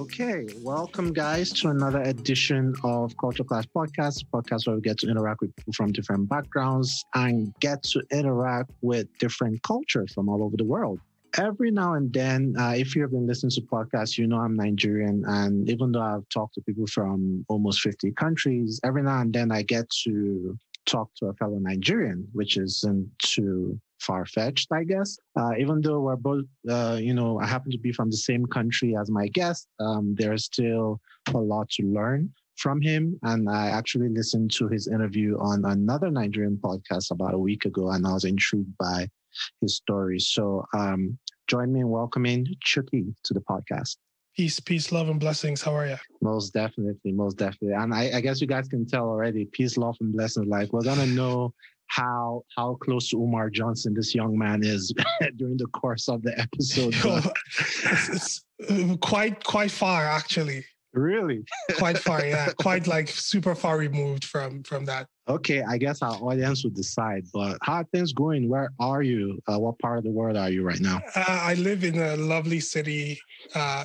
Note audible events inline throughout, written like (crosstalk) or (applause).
Okay, welcome guys to another edition of Culture Class Podcast, podcast where we get to interact with people from different backgrounds and get to interact with different cultures from all over the world. Every now and then, uh, if you have been listening to podcasts, you know I'm Nigerian. And even though I've talked to people from almost 50 countries, every now and then I get to talk to a fellow Nigerian, which isn't too far fetched, I guess. Uh, even though we're both, uh, you know, I happen to be from the same country as my guest, um, there's still a lot to learn from him. And I actually listened to his interview on another Nigerian podcast about a week ago, and I was intrigued by his story. So um, join me in welcoming Chucky to the podcast. Peace, peace, love, and blessings. How are you? Most definitely, most definitely. And I, I guess you guys can tell already, peace, love, and blessings. Like we're gonna know how how close to Umar Johnson this young man is (laughs) during the course of the episode. (laughs) it's, it's quite quite far actually. Really? quite far, yeah. (laughs) Quite like super far removed from from that. Okay, I guess our audience will decide. But how are things going? Where are you? Uh, what part of the world are you right now? Uh, I live in a lovely city uh,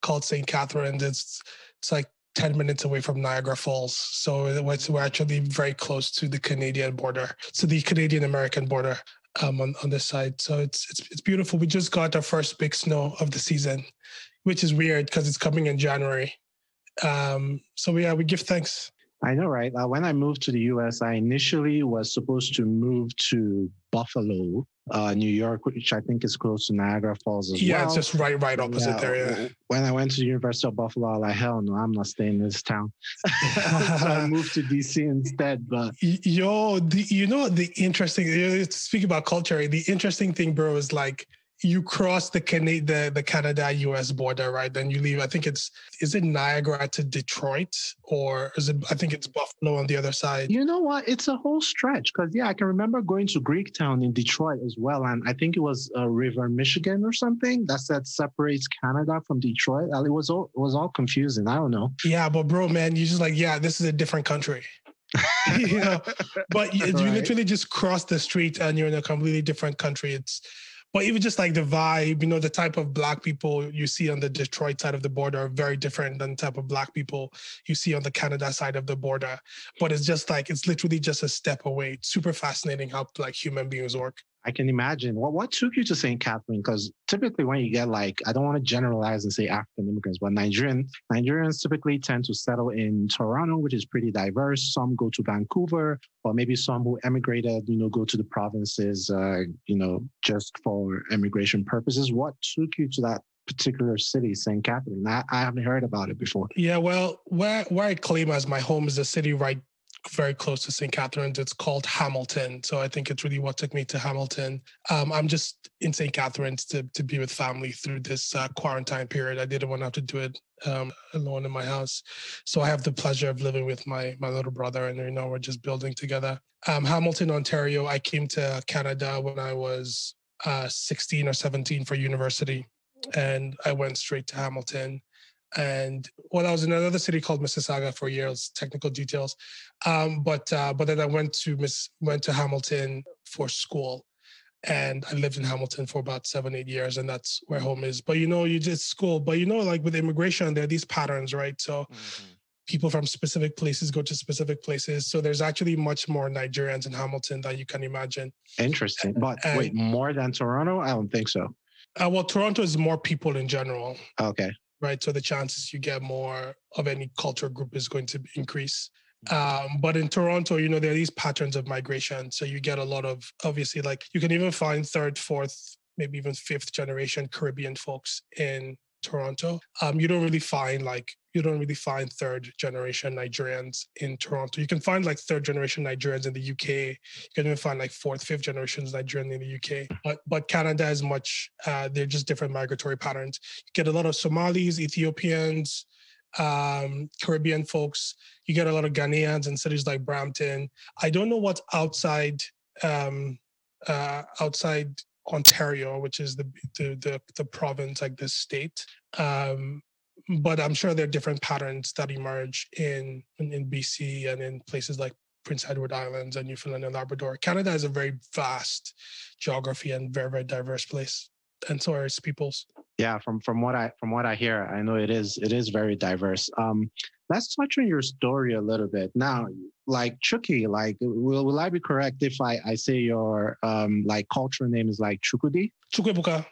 called St. Catherine. It's it's like 10 minutes away from Niagara Falls. So we're actually very close to the Canadian border, so the Canadian American border um, on, on this side. So it's, it's, it's beautiful. We just got our first big snow of the season, which is weird because it's coming in January. Um, so yeah, we give thanks. I know, right? Uh, when I moved to the US, I initially was supposed to move to Buffalo, uh, New York, which I think is close to Niagara Falls as yeah, well. Yeah, it's just right, right opposite yeah. there. Yeah. When I went to the University of Buffalo, I was like, hell no, I'm not staying in this town. (laughs) so I moved to DC instead. But yo, the, you know the interesting. Speaking about culture, the interesting thing, bro, is like you cross the Canada the, the Canada US border, right? Then you leave. I think it's is it Niagara to Detroit or is it I think it's Buffalo on the other side. You know what? It's a whole stretch because yeah, I can remember going to Greektown in Detroit as well, and I think it was a River, Michigan or something that that separates Canada from Detroit. It was all it was all confusing. I don't know. Yeah, but bro, man, you just like yeah, this is a different country. (laughs) you know, but you, (laughs) right. you literally just cross the street and you're in a completely different country. It's but even just like the vibe, you know, the type of black people you see on the Detroit side of the border are very different than the type of black people you see on the Canada side of the border. But it's just like it's literally just a step away. It's super fascinating how like human beings work. I can imagine. What what took you to St. Catherine? Because typically when you get like, I don't want to generalize and say African immigrants, but Nigerian Nigerians typically tend to settle in Toronto, which is pretty diverse. Some go to Vancouver, or maybe some who emigrated, you know, go to the provinces, uh, you know, just for immigration purposes. What took you to that particular city, St. Catherine? I, I haven't heard about it before. Yeah, well, where where I claim as my home is a city right very close to St. Catharines. It's called Hamilton. So I think it's really what took me to Hamilton. Um, I'm just in St. Catharines to, to be with family through this uh, quarantine period. I didn't want to have to do it um, alone in my house. So I have the pleasure of living with my, my little brother and, you know, we're just building together. Um, Hamilton, Ontario, I came to Canada when I was uh, 16 or 17 for university. And I went straight to Hamilton and well, I was in another city called Mississauga for years. Technical details, um, but uh, but then I went to Miss went to Hamilton for school, and I lived in Hamilton for about seven eight years, and that's where home is. But you know, you just school. But you know, like with immigration, there are these patterns, right? So. Mm-hmm. People from specific places go to specific places. So there's actually much more Nigerians in Hamilton than you can imagine. Interesting. But and, wait, more than Toronto? I don't think so. Uh, well, Toronto is more people in general. Okay right? So the chances you get more of any culture group is going to increase. Um, but in Toronto, you know, there are these patterns of migration. So you get a lot of, obviously, like you can even find third, fourth, maybe even fifth generation Caribbean folks in Toronto. Um, you don't really find like you don't really find third generation Nigerians in Toronto. You can find like third generation Nigerians in the UK. You can even find like fourth, fifth generations Nigerian in the UK. But but Canada is much. Uh, they're just different migratory patterns. You get a lot of Somalis, Ethiopians, um, Caribbean folks. You get a lot of Ghanaians in cities like Brampton. I don't know what's outside um, uh, outside Ontario, which is the the the, the province, like the state. Um, but I'm sure there are different patterns that emerge in, in, in BC and in places like Prince Edward Islands and Newfoundland and Labrador. Canada is a very vast geography and very very diverse place. And so are its peoples. Yeah, from from what I from what I hear, I know it is it is very diverse. Um, let's touch on your story a little bit now. Like Chucky, like will, will I be correct if I I say your um like cultural name is like Chukwudi? Chukwuebuka.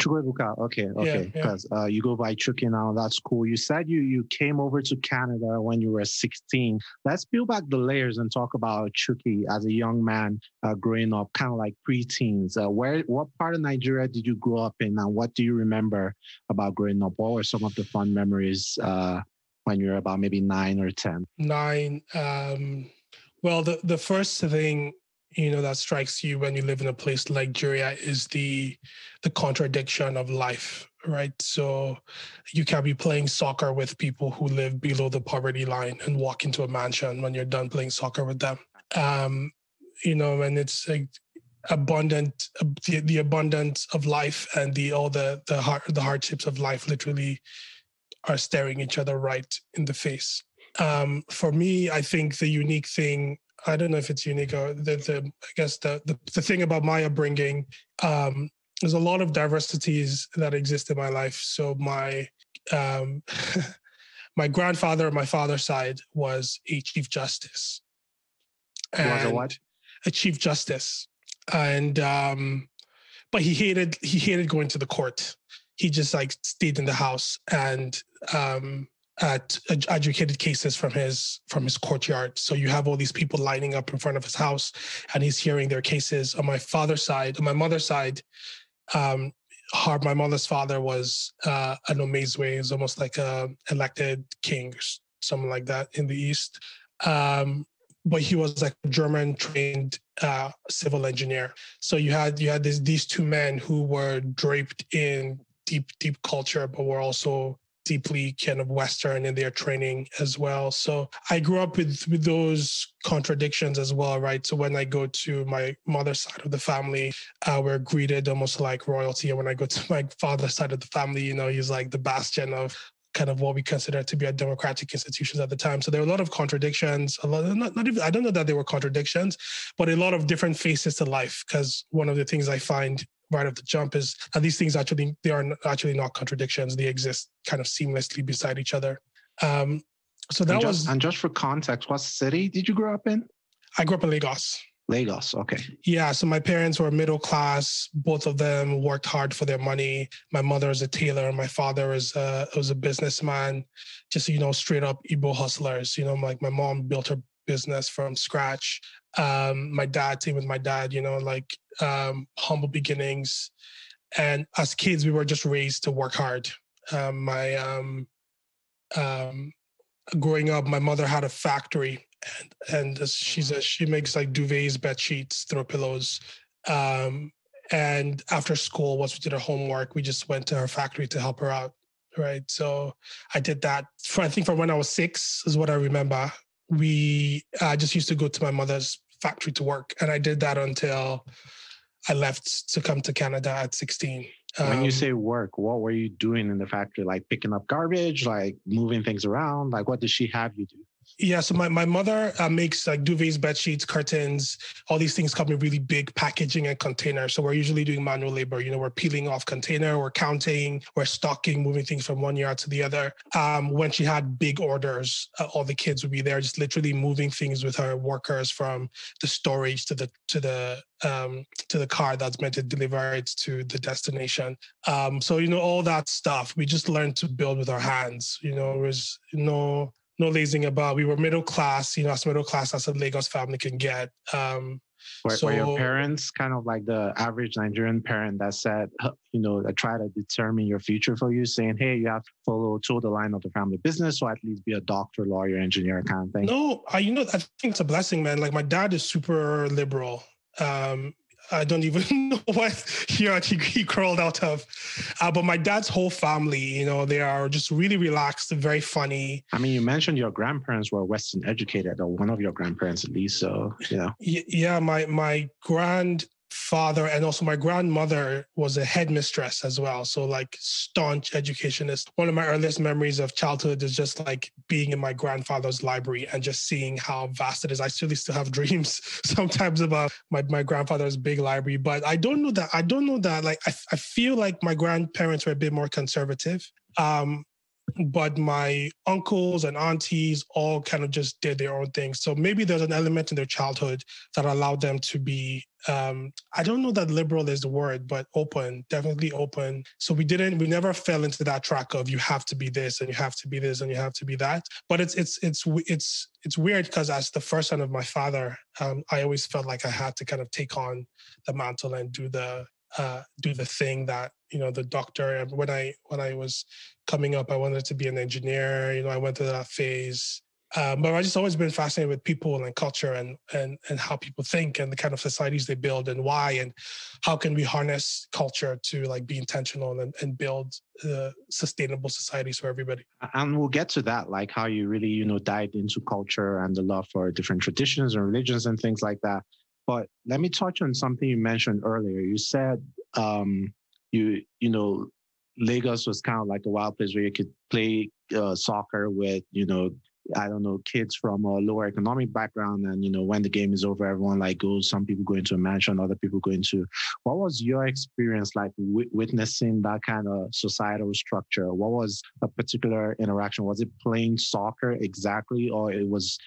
Chukwuebuka. Okay, okay. Because yeah, yeah. uh, you go by Chucky now. That's cool. You said you you came over to Canada when you were 16. Let's peel back the layers and talk about Chucky as a young man uh, growing up, kind of like preteens. Uh, where what part of Nigeria did you grow up in, and what do you remember about growing up? What were some of the fun memories uh, when you were about maybe nine or ten? Nine. Um, well, the the first thing you know that strikes you when you live in a place like Nigeria is the the contradiction of life, right? So you can be playing soccer with people who live below the poverty line and walk into a mansion when you're done playing soccer with them. Um, you know, and it's like abundant the, the abundance of life and the all the the hard, the hardships of life literally are staring each other right in the face. Um, for me, I think the unique thing I don't know if it's unique or the, the I guess the, the, the thing about my upbringing, um, there's a lot of diversities that exist in my life. So my um, (laughs) my grandfather on my father's side was a chief justice. And was a what? A chief justice, and um, but he hated he hated going to the court. He just like stayed in the house and um, at adjudicated cases from his from his courtyard. So you have all these people lining up in front of his house, and he's hearing their cases. On my father's side, on my mother's side, um, my mother's father was uh, an Omezwe. He's almost like a elected king, something like that in the east. Um, but he was like a German trained uh, civil engineer. So you had you had this, these two men who were draped in deep deep culture, but were also deeply kind of Western in their training as well. So I grew up with, with those contradictions as well, right? So when I go to my mother's side of the family, uh, we're greeted almost like royalty. And when I go to my father's side of the family, you know, he's like the bastion of kind of what we consider to be a democratic institutions at the time. So there were a lot of contradictions. A lot, not, not even, I don't know that they were contradictions, but a lot of different faces to life. Because one of the things I find right off the jump is that these things actually they are actually not contradictions. They exist kind of seamlessly beside each other. Um, so that and just, was and just for context, what city did you grow up in? I grew up in Lagos. Lagos, okay. Yeah, so my parents were middle class. Both of them worked hard for their money. My mother is a tailor. My father is a, was a businessman. Just you know, straight up Igbo hustlers. You know, like my mom built her business from scratch. Um, my dad, team with my dad. You know, like um, humble beginnings. And as kids, we were just raised to work hard. Um, my um, um, growing up, my mother had a factory, and and she says she makes like duvets, bed sheets, throw pillows. Um, and after school, once we did our homework, we just went to her factory to help her out. Right. So I did that for I think from when I was six is what I remember. We I just used to go to my mother's factory to work, and I did that until I left to come to Canada at 16. Um, when you um, say work, what were you doing in the factory? Like picking up garbage, like moving things around? Like what did she have you do? Yeah, so my, my mother uh, makes like duvets, bed sheets, curtains, all these things come in really big packaging and containers. So we're usually doing manual labor. You know, we're peeling off container, we're counting, we're stocking, moving things from one yard to the other. Um, when she had big orders, uh, all the kids would be there, just literally moving things with her workers from the storage to the to the um, to the car that's meant to deliver it to the destination. Um, so you know, all that stuff we just learned to build with our hands. You know, there's no no lazing about. We were middle class, you know, as middle class as a Lagos family can get. Um, were, so, were your parents kind of like the average Nigerian parent that said, you know, that try to determine your future for you, saying, hey, you have to follow to the line of the family business or at least be a doctor, lawyer, engineer kind of thing? No, I, you know, I think it's a blessing, man. Like my dad is super liberal. Um, I don't even (laughs) know what he, he crawled out of. Uh, but my dad's whole family, you know, they are just really relaxed, very funny. I mean, you mentioned your grandparents were Western educated, or one of your grandparents at least. So, you know. Yeah, my my grand father and also my grandmother was a headmistress as well. So like staunch educationist. One of my earliest memories of childhood is just like being in my grandfather's library and just seeing how vast it is. I still still have (laughs) dreams sometimes about my, my grandfather's big library, but I don't know that I don't know that like I, I feel like my grandparents were a bit more conservative. Um, but my uncles and aunties all kind of just did their own thing. So maybe there's an element in their childhood that allowed them to be, um, I don't know that liberal is the word, but open, definitely open. So we didn't, we never fell into that track of you have to be this and you have to be this and you have to be that. But it's, it's, it's, it's, it's weird because as the first son of my father, um, I always felt like I had to kind of take on the mantle and do the, uh, do the thing that you know the doctor when i when i was coming up i wanted to be an engineer you know i went through that phase. Um, but i've just always been fascinated with people and culture and and and how people think and the kind of societies they build and why and how can we harness culture to like be intentional and, and build uh, sustainable societies for everybody. And we'll get to that like how you really you know dived into culture and the love for different traditions and religions and things like that but let me touch on something you mentioned earlier. You said um, you you know Lagos was kind of like a wild place where you could play uh, soccer with you know I don't know kids from a lower economic background, and you know when the game is over, everyone like goes. Some people go into a mansion, other people go into. What was your experience like w- witnessing that kind of societal structure? What was a particular interaction? Was it playing soccer exactly, or it was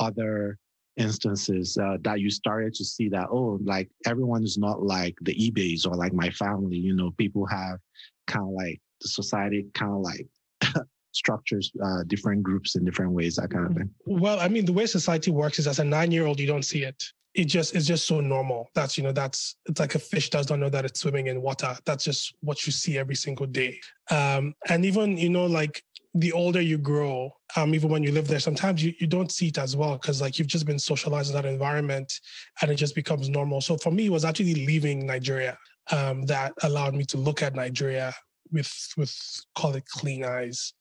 other instances uh, that you started to see that oh like everyone is not like the ebays or like my family you know people have kind of like the society kind of like (laughs) structures uh, different groups in different ways that kind of thing. Well i mean the way society works is as a nine year old you don't see it it just it's just so normal that's you know that's it's like a fish does not know that it's swimming in water that's just what you see every single day um and even you know like the older you grow, um, even when you live there, sometimes you, you don't see it as well because like you've just been socialized in that environment and it just becomes normal. So for me, it was actually leaving Nigeria um, that allowed me to look at Nigeria with with call it clean eyes.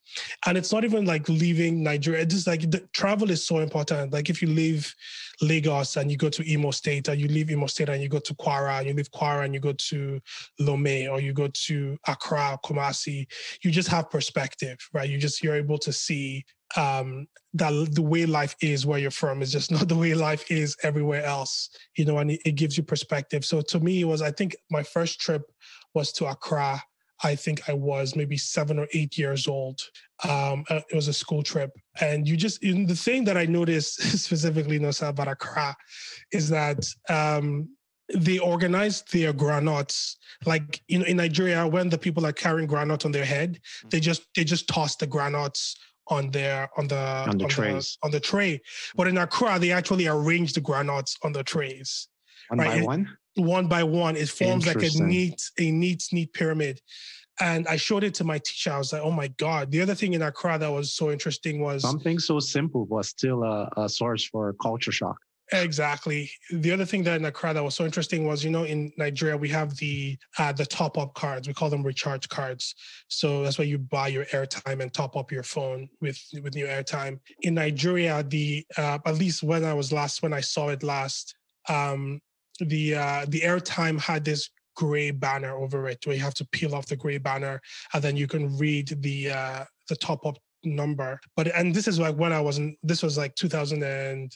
And it's not even like leaving nigeria it's just like the travel is so important. Like if you leave lagos and you go to imo state or you leave imo state and you go to kwara and you leave kwara and you go to lome or you go to accra kumasi you just have perspective right? You just you're able to see um, that the way life is where you're from is just (laughs) not the way life is everywhere else, you know, and it, it, gives you perspective. So to me, it was, I think my first trip was to Accra I think I was maybe seven or eight years old. Um, uh, it was a school trip. And you just, the thing that I noticed (laughs) specifically in about Accra is that um, they organized their groundnuts like you know in Nigeria when the people are carrying groundnuts on their head they mm-hmm. just they just toss the groundnuts on their on the on the on trays the, on the tray but in Accra they actually arrange the groundnuts on the trays one right? by one one by one. It forms like a neat, a neat, neat pyramid. And I showed it to my teacher. I was like, oh my God. The other thing in Accra that was so interesting was something so simple was still a, a source for culture shock. Exactly. The other thing that in Accra that was so interesting was, you know, in Nigeria we have the uh, the top up cards. We call them recharge cards. So that's where you buy your airtime and top up your phone with with new airtime. In Nigeria, the uh, at least when I was last when I saw it last, um, the uh, the airtime had this gray banner over it where you have to peel off the gray banner and then you can read the uh, the top up number. But and this is like when I wasn't. This was like 2000 and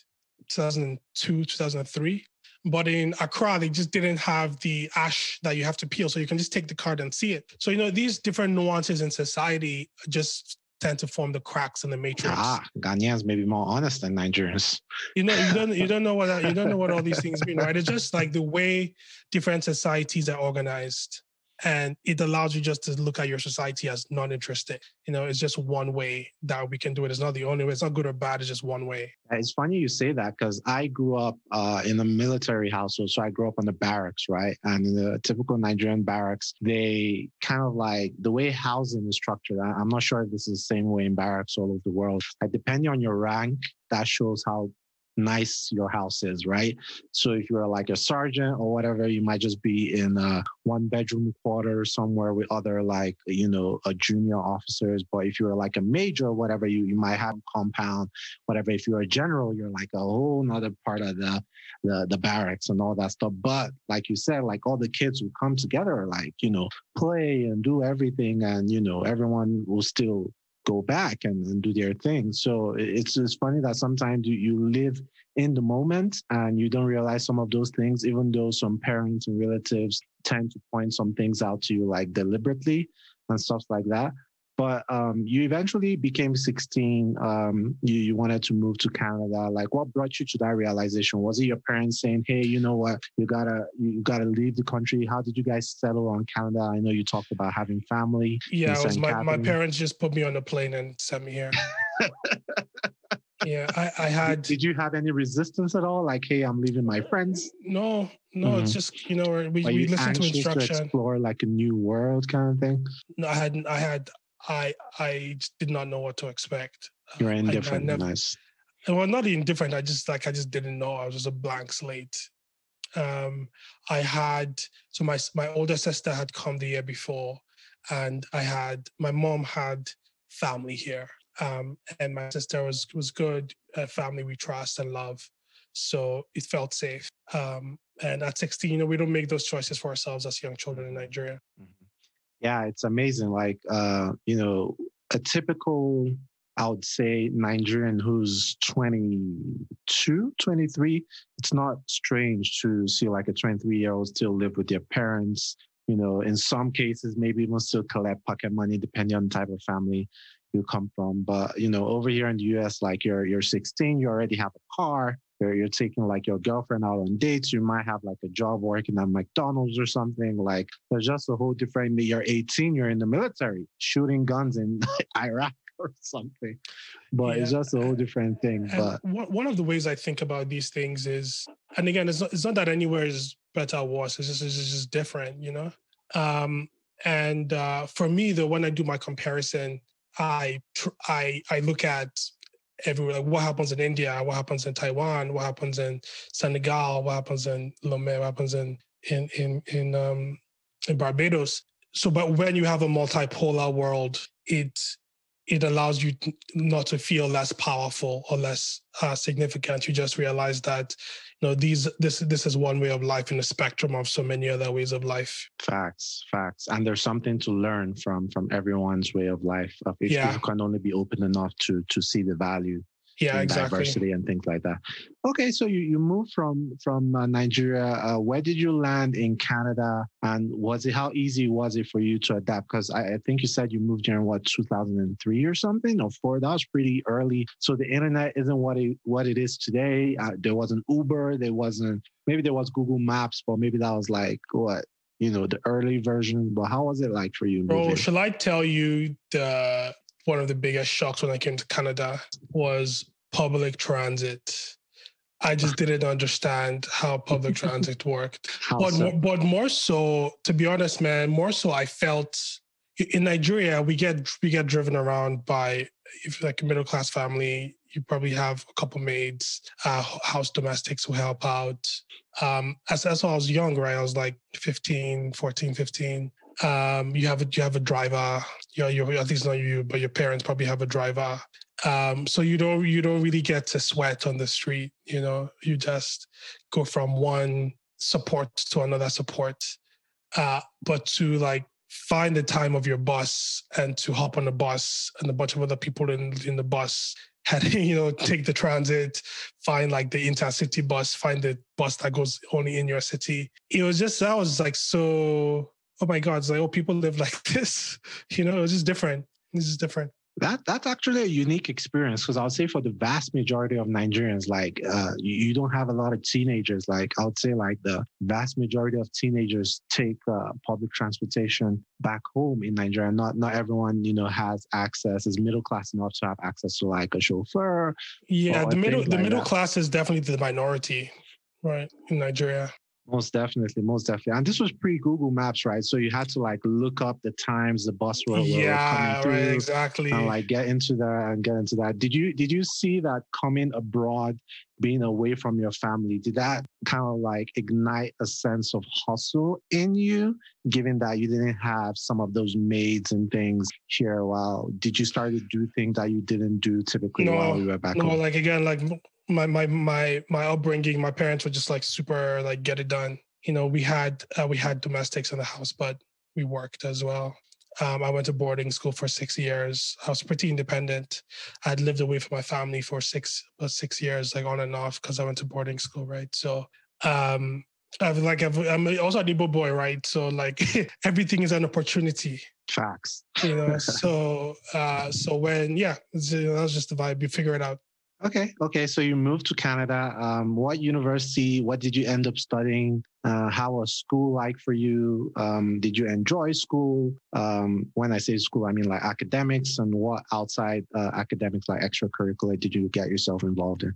2002, 2003. But in Accra, they just didn't have the ash that you have to peel. So you can just take the card and see it. So, you know, these different nuances in society just tend to form the cracks in the matrix. Ah, Ghanaians may be more honest than Nigerians. You know, you don't you don't know what you don't know what all these things mean, right? It's just like the way different societies are organized and it allows you just to look at your society as non-interested. You know it's just one way that we can do it. It's not the only way. It's not good or bad. It's just one way. It's funny you say that because i grew up uh, in a military household so i grew up on the barracks right? And in the typical nigerian barracks they kind of like the way housing is structured i'm not sure if this is the same way in barracks all over the world. Like depending on your rank that shows how nice your house is, right? So if you're like a sergeant or whatever, you might just be in a one bedroom quarter somewhere with other like, you know, a junior officers. But if you're like a major or whatever, you, you might have compound, whatever. If you're a general, you're like a whole nother part of the, the, the barracks and all that stuff. But like you said, like all the kids will come together, like, you know, play and do everything. And, you know, everyone will still go back and, and do their thing. So it's it's funny that sometimes you, you live in the moment and you don't realize some of those things, even though some parents and relatives tend to point some things out to you like deliberately and stuff like that but um, you eventually became 16 um, you, you wanted to move to canada. Like what brought you to that realization? Was it your parents saying hey you know what? You gotta you gotta leave the country. How did you guys settle on canada? I know you talked about having family yeah it was my, my parents just put me on a plane and sent me here. (laughs) Yeah I, I had did you have any resistance at all? Like hey i'm leaving my friends. No no mm-hmm. it's just you know we, we listen to instruction to explore like a new world kind of thing? No i had i had I I did not know what to expect. You're indifferent. I, I never, nice. Well, not indifferent. I just like I just didn't know. I was just a blank slate. Um, I had so my my older sister had come the year before, and I had my mom had family here, um, and my sister was was good, a family we trust and love, so it felt safe. Um, and at 16, you know, we don't make those choices for ourselves as young children in Nigeria. Mm-hmm yeah, it's amazing. Like, uh, you know, a typical, I would say, Nigerian who's 22, 23, it's not strange to see like a 23 year old still live with their parents. You know, in some cases, maybe even still collect pocket money, depending on the type of family you come from. But you know, over here in the US, like you're you're 16, you already have a car, you're, you're taking like your girlfriend out on dates. You might have like a job working at McDonald's or something. Like there's just a whole different. You're 18. You're in the military, shooting guns in (laughs) Iraq or something. But yeah. it's just a whole different thing. And but one of the ways I think about these things is, and again, it's not, it's not that anywhere is better or worse. It's just it's just different, you know. Um, and uh, for me, the when I do my comparison, I tr- I I look at everywhere. Like what happens in India, what happens in Taiwan, what happens in Senegal, what happens in Lomé, what happens in in in in um in Barbados. So, but when you have a multipolar world, it it allows you not to feel less powerful or less uh, significant. You just realize that you know these this this is one way of life in the spectrum of so many other ways of life. Facts facts. And there's something to learn from from everyone's way of life if yeah. you can only be open enough to to see the value yeah, exactly. diversity and things like that. Okay, so you, you moved from from uh, Nigeria. Uh, where did you land in Canada, and was it how easy was it for you to adapt? Because I, I, think you said you moved here in what 2003 or something or four. That was pretty early. So the internet isn't what it what it is today. Uh, there wasn't Uber. There wasn't maybe there was Google Maps, but maybe that was like what you know the early version. But how was it like for you? Bro, shall I tell you the one of the biggest shocks when I came to Canada was public transit. I just (laughs) didn't understand how public transit worked. (laughs) But, so? more, but more so, to be honest, man, more so I felt in Nigeria, we get we get driven around by if you're like a middle class family, you probably have a couple maids, uh, house domestics who help out. Um, as, as I was young, right? I was like 15, 14, 15 um, you have a you have a driver. You know, you at least not you, but your parents probably have a driver. Um, so you don't you don't really get to sweat on the street. You know, you just go from one support to another support. Uh, but to like find the time of your bus and to hop on the bus and a bunch of other people in in the bus had (laughs) you know take the transit find like the intercity bus find the bus that goes only in your city it was just that was like so oh my God, it's like, oh, people live (laughs) like this. You know, it's just different. This is different. That that's actually a unique experience because I would say for the vast majority of Nigerians, like uh, you, you, don't have a lot of teenagers. Like I would say, like the vast majority of teenagers take uh, public transportation back home in Nigeria. Not not everyone, you know, has access is middle class enough to have access to like a chauffeur. Yeah, the middle the like middle that. class is definitely the minority, right, in Nigeria. Most definitely, most definitely. And this was pre Google Maps, right? So you had to like look up the times the bus were, yeah, coming through, right, exactly, and like get into that and get into that. Did you did you see that coming abroad, being away from your family? Did that kind of like ignite a sense of hustle in you, given that you didn't have some of those maids and things here? Well, did you start to do things that you didn't do typically no, while you were back no, home? like again, like my my my my upbringing, my parents were just like super like get it done. You know, we had uh, we had domestics in the house, but we worked as well. Um, I went to boarding school for six years. I was pretty independent. I had lived away from my family for six uh, six years, like on and off, because I went to boarding school, right? So, um, I've like i am also a Igbo boy, right? So like (laughs) everything is an opportunity. Facts. You know, (laughs) so uh, so when yeah, that was just the vibe. You figure it out. Okay. Okay. So you moved to Canada. Um, what university? What did you end up studying? Uh, how was school like for you? Um, did you enjoy school? Um, when I say school, I mean like academics and what outside uh, academics, like extracurricular, did you get yourself involved in?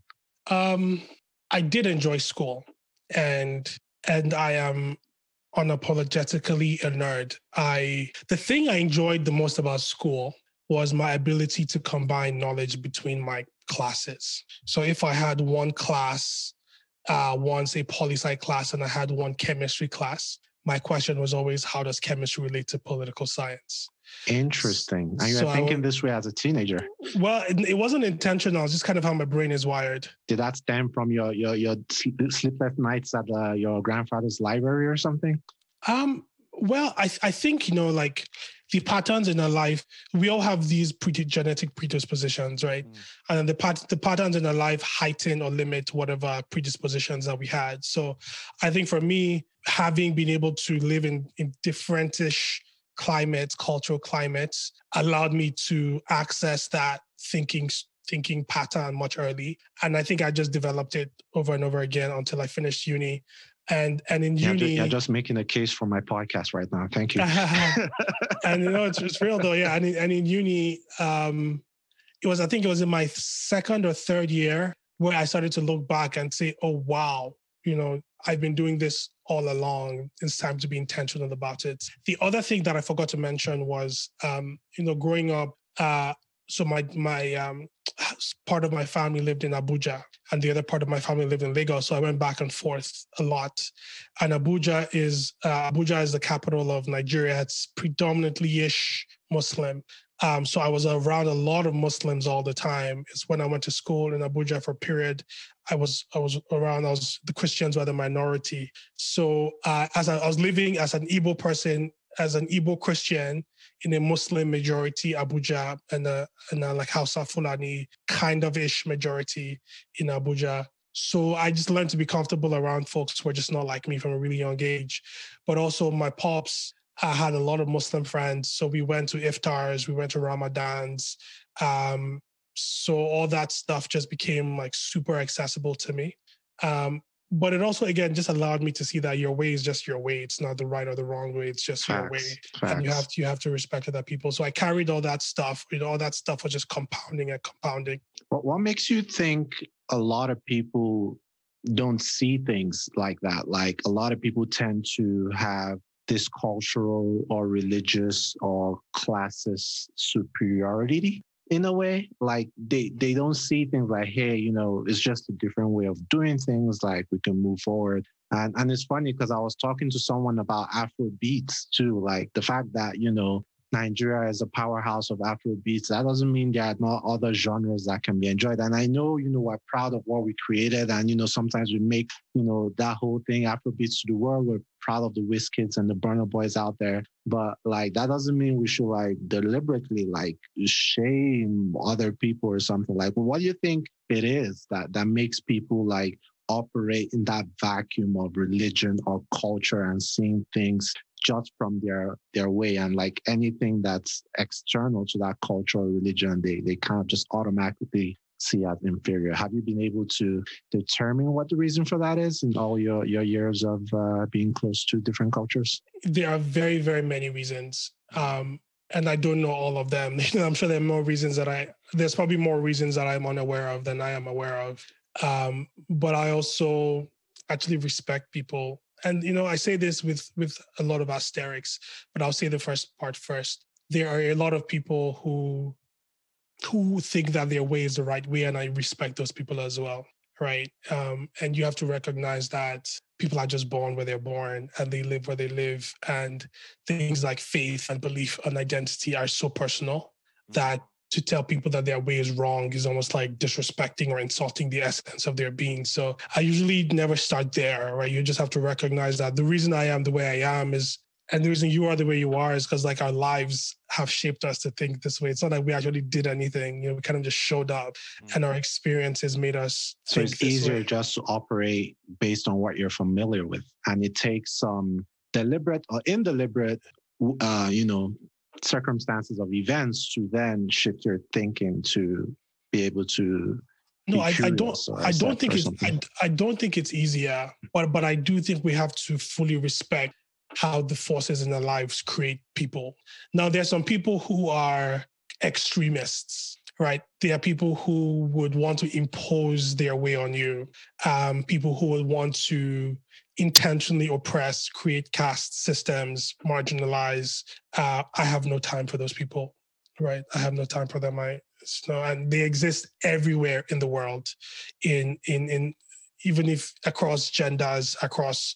Um, I did enjoy school, and and I am unapologetically a nerd. I the thing I enjoyed the most about school was my ability to combine knowledge between my classes. So if I had one class, uh, once a poli sci class, and I had one chemistry class, my question was always, how does chemistry relate to political science? Interesting. And you so thinking would, this way as a teenager. Well, it, it, wasn't intentional. It's just kind of how my brain is wired. Did that stem from your your your sleepless nights at uh, your grandfather's library or something? Um. Well, I I think you know like the patterns in our life, we all have these pre- genetic predispositions, right? Mm. And the pat- the patterns in our life heighten or limit whatever predispositions that we had. So I think for me, having been able to live in, in differentish climates, cultural climates, allowed me to access that thinking thinking pattern much early. And I think I just developed it over and over again until I finished uni and and in yeah, uni, just, you're just making a case for my podcast right now. Thank you. (laughs) and you know, it's, it's real though. Yeah, and in, and in uni, um, it was I think it was in my second or third year where I started to look back and say, "Oh wow, you know, I've been doing this all along. It's time to be intentional about it." The other thing that I forgot to mention was, um, you know, growing up. Uh, so my my um, (tsk) part of my family lived in Abuja, and the other part of my family lived in Lagos. So I went back and forth a lot. And Abuja is uh, Abuja is the capital of Nigeria. It's predominantly ish Muslim. Um, so I was around a lot of Muslims all the time. It's when I went to school in Abuja for a period. I was I was around. I was the Christians were the minority. So uh, as I, I was living as an Igbo person as an Igbo Christian in a Muslim majority Abuja and a, and a like Hausa Fulani kind of ish majority in Abuja. So I just learned to be comfortable around folks who are just not like me from a really young age. But also my pops, I had a lot of Muslim friends. So we went to iftars, we went to Ramadans. Um, so all that stuff just became like super accessible to me. Um, but it also again just allowed me to see that your way is just your way. It's not the right or the wrong way. It's just facts, your way. Facts. and you have to you have to respect other people. So i carried all that stuff. You know all that stuff was just compounding and compounding. What, what makes you think a lot of people don't see things like that? Like a lot of people tend to have this cultural or religious or classist superiority in a way like they they don't see things like hey you know it's just a different way of doing things like we can move forward. And and it's funny because i was talking to someone about afro beats too like the fact that you know Nigeria is a powerhouse of Afro beats. That doesn't mean there are not other genres that can be enjoyed. And I know, you know, we're proud of what we created. And, you know, sometimes we make, you know, that whole thing Afro beats to the world. We're proud of the Wizkids and the Burna Boys out there. But like, that doesn't mean we should like deliberately like shame other people or something. Like, well, what do you think it is that, that makes people like operate in that vacuum of religion or culture and seeing things just from their their way and like anything that's external to that culture or religion they they kind of just automatically see as inferior have you been able to determine what the reason for that is in all your your years of uh, being close to different cultures there are very very many reasons um and I don't know all of them. (laughs) I'm sure there are more reasons that I, there's probably more reasons that I'm unaware of than I am aware of. Um, but I also actually respect people and you know, I say this with with a lot of asterisks, but I'll say the first part first. There are a lot of people who who think that their way is the right way, and I respect those people as well, right? Um, and you have to recognize that people are just born where they're born and they live where they live, and things like faith and belief and identity are so personal that to tell people that their way is wrong is almost like disrespecting or insulting the essence of their being. So I usually never start there, right? You just have to recognize that the reason I am the way I am is, and the reason you are the way you are is because like our lives have shaped us to think this way. It's not like we actually did anything, you know, we kind of just showed up mm-hmm. and our experiences made us. So it's easier way. just to operate based on what you're familiar with. And it takes some deliberate or indeliberate, uh, you know, circumstances of events to then shift your thinking to be able to no I, I, don't i don't think it's I, I don't think it's easier but but i do think we have to fully respect how the forces in our lives create people. Now there's some people who are extremists right? There are people who would want to impose their way on you um, people who would want to intentionally oppress, create caste systems, marginalize. Uh, I have no time for those people, right? I have no time for them. I no, and they exist everywhere in the world, in in in even if across genders, across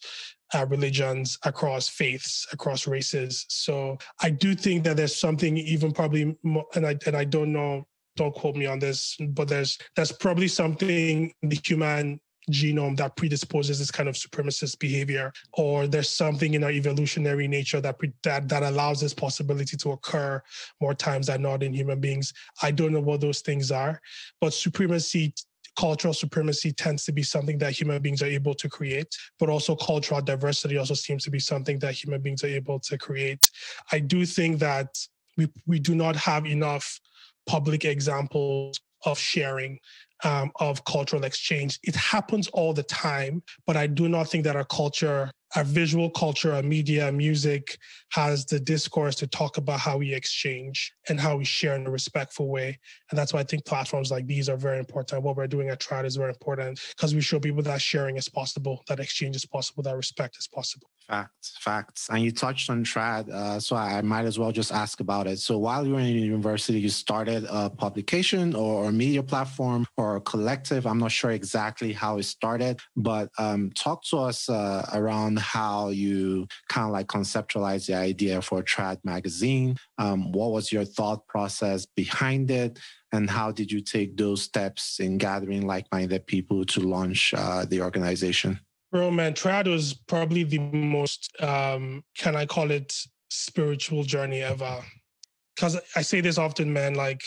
uh, religions, across faiths, across races. So I do think that there's something even probably, more, and I and I don't know don't quote me on this, but there's there's probably something the human genome that predisposes this kind of supremacist behavior, or there's something in our evolutionary nature that that that allows this possibility to occur more times than not in human beings. I don't know what those things are, but supremacy cultural supremacy tends to be something that human beings are able to create, but also cultural diversity also seems to be something that human beings are able to create. I do think that we, we do not have enough public examples of sharing um, of cultural exchange. It happens all the time, but I do not think that our culture, our visual culture, our media, music has the discourse to talk about how we exchange and how we share in a respectful way. And that's why I think platforms like these are very important. What we're doing at Trad is very important because we show people that sharing is possible, that exchange is possible, that respect is possible. Facts, facts. And you touched on trad, uh, so I might as well just ask about it. So while you were in university, you started a publication or, a media platform or collective. I'm not sure exactly how it started, but um, talk to us uh, around how you kind of like conceptualized the idea for Trad magazine. Um, what was your thought process behind it? And how did you take those steps in gathering like-minded people to launch uh, the organization? Bro, man, trad was probably the most, um, can I call it, spiritual journey ever. Because I say this often, man, like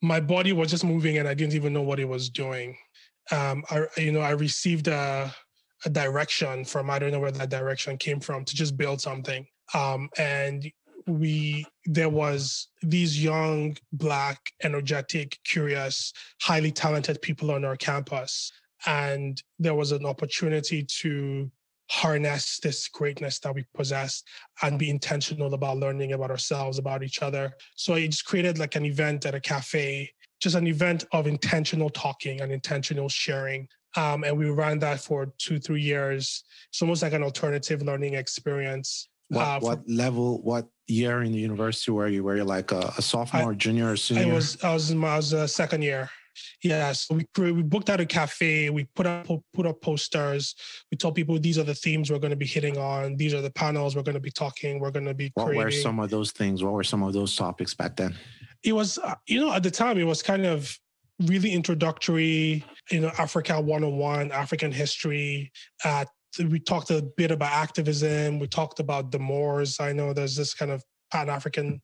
my body was just moving and I didn't even know what it was doing. Um, I, you know, I received a, a direction from, I don't know where that direction came from to just build something. Um, and we there was these young black energetic curious highly talented people on our campus and there was an opportunity to harness this greatness that we possess and be intentional about learning about ourselves, about each other. So I just created like an event at a cafe, just an event of intentional talking and intentional sharing. Um, and we ran that for two, three years. It's almost like an alternative learning experience. What, uh, what level, what year in the university were you? Were you like a, a sophomore, I, junior, senior? I was, I was in my, I was a second year. Yeah, so we we booked out a cafe. We put up put up posters. We told people these are the themes we're going to be hitting on. These are the panels we're going to be talking. We're going to be. What creating. were some of those things? What were some of those topics back then? It was, uh, you know, at the time it was kind of really introductory. You know, Africa 101, African history. Uh, we talked a bit about activism. We talked about the Moors. I know there's this kind of Pan African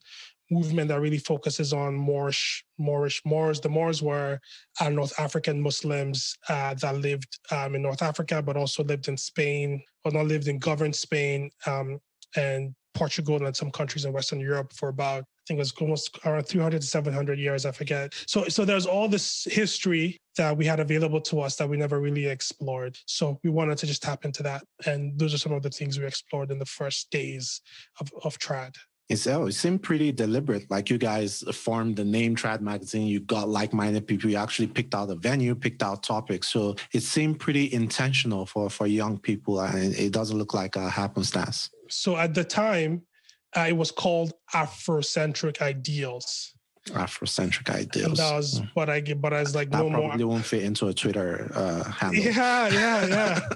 movement that really focuses on Moorish, Moorish Moors. The Moors were uh, North African Muslims uh, that lived um, in North Africa, but also lived in Spain, or not lived in governed Spain um, and Portugal and some countries in Western Europe for about, I think it was almost around 300 to 700 years, I forget. So, so there's all this history that we had available to us that we never really explored. So we wanted to just tap into that. And those are some of the things we explored in the first days of, of TRAD. It's oh, it seemed pretty deliberate. Like you guys formed the name Trad Magazine, you got like-minded people, you actually picked out a venue, picked out topics. So it seemed pretty intentional for for young people, and it doesn't look like a happenstance. So at the time, uh, it was called Afrocentric Ideals. Afrocentric ideals. And that was what I get, but I was like, that no probably more. won't fit into a Twitter uh, handle. Yeah, yeah, yeah.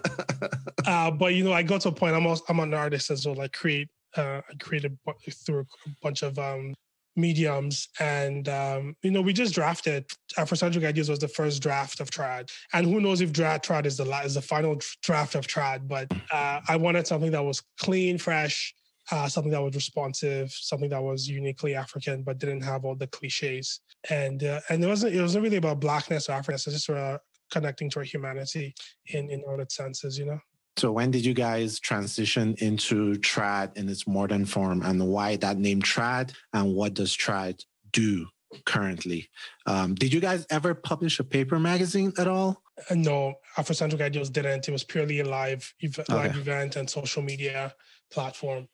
(laughs) uh, but you know, I got to a point. I'm also, I'm an artist as well. Like create, uh, I created through a bunch of um, mediums, and um, you know, we just drafted. Afrocentric Ideas was the first draft of Trad, and who knows if Trad Trad is the is the final draft of Trad. But uh, I wanted something that was clean, fresh, uh, something that was responsive, something that was uniquely African, but didn't have all the cliches. And uh, and it wasn't it wasn't really about blackness or Africanness. It's just uh, connecting to our humanity in in all its senses, you know. So when did you guys transition into trad in its modern form, and why that name trad, and what does trad do currently? Um, did you guys ever publish a paper magazine at all? Uh, no, Afrocentric Ideals didn't. It was purely a live ev- live event and social media platform.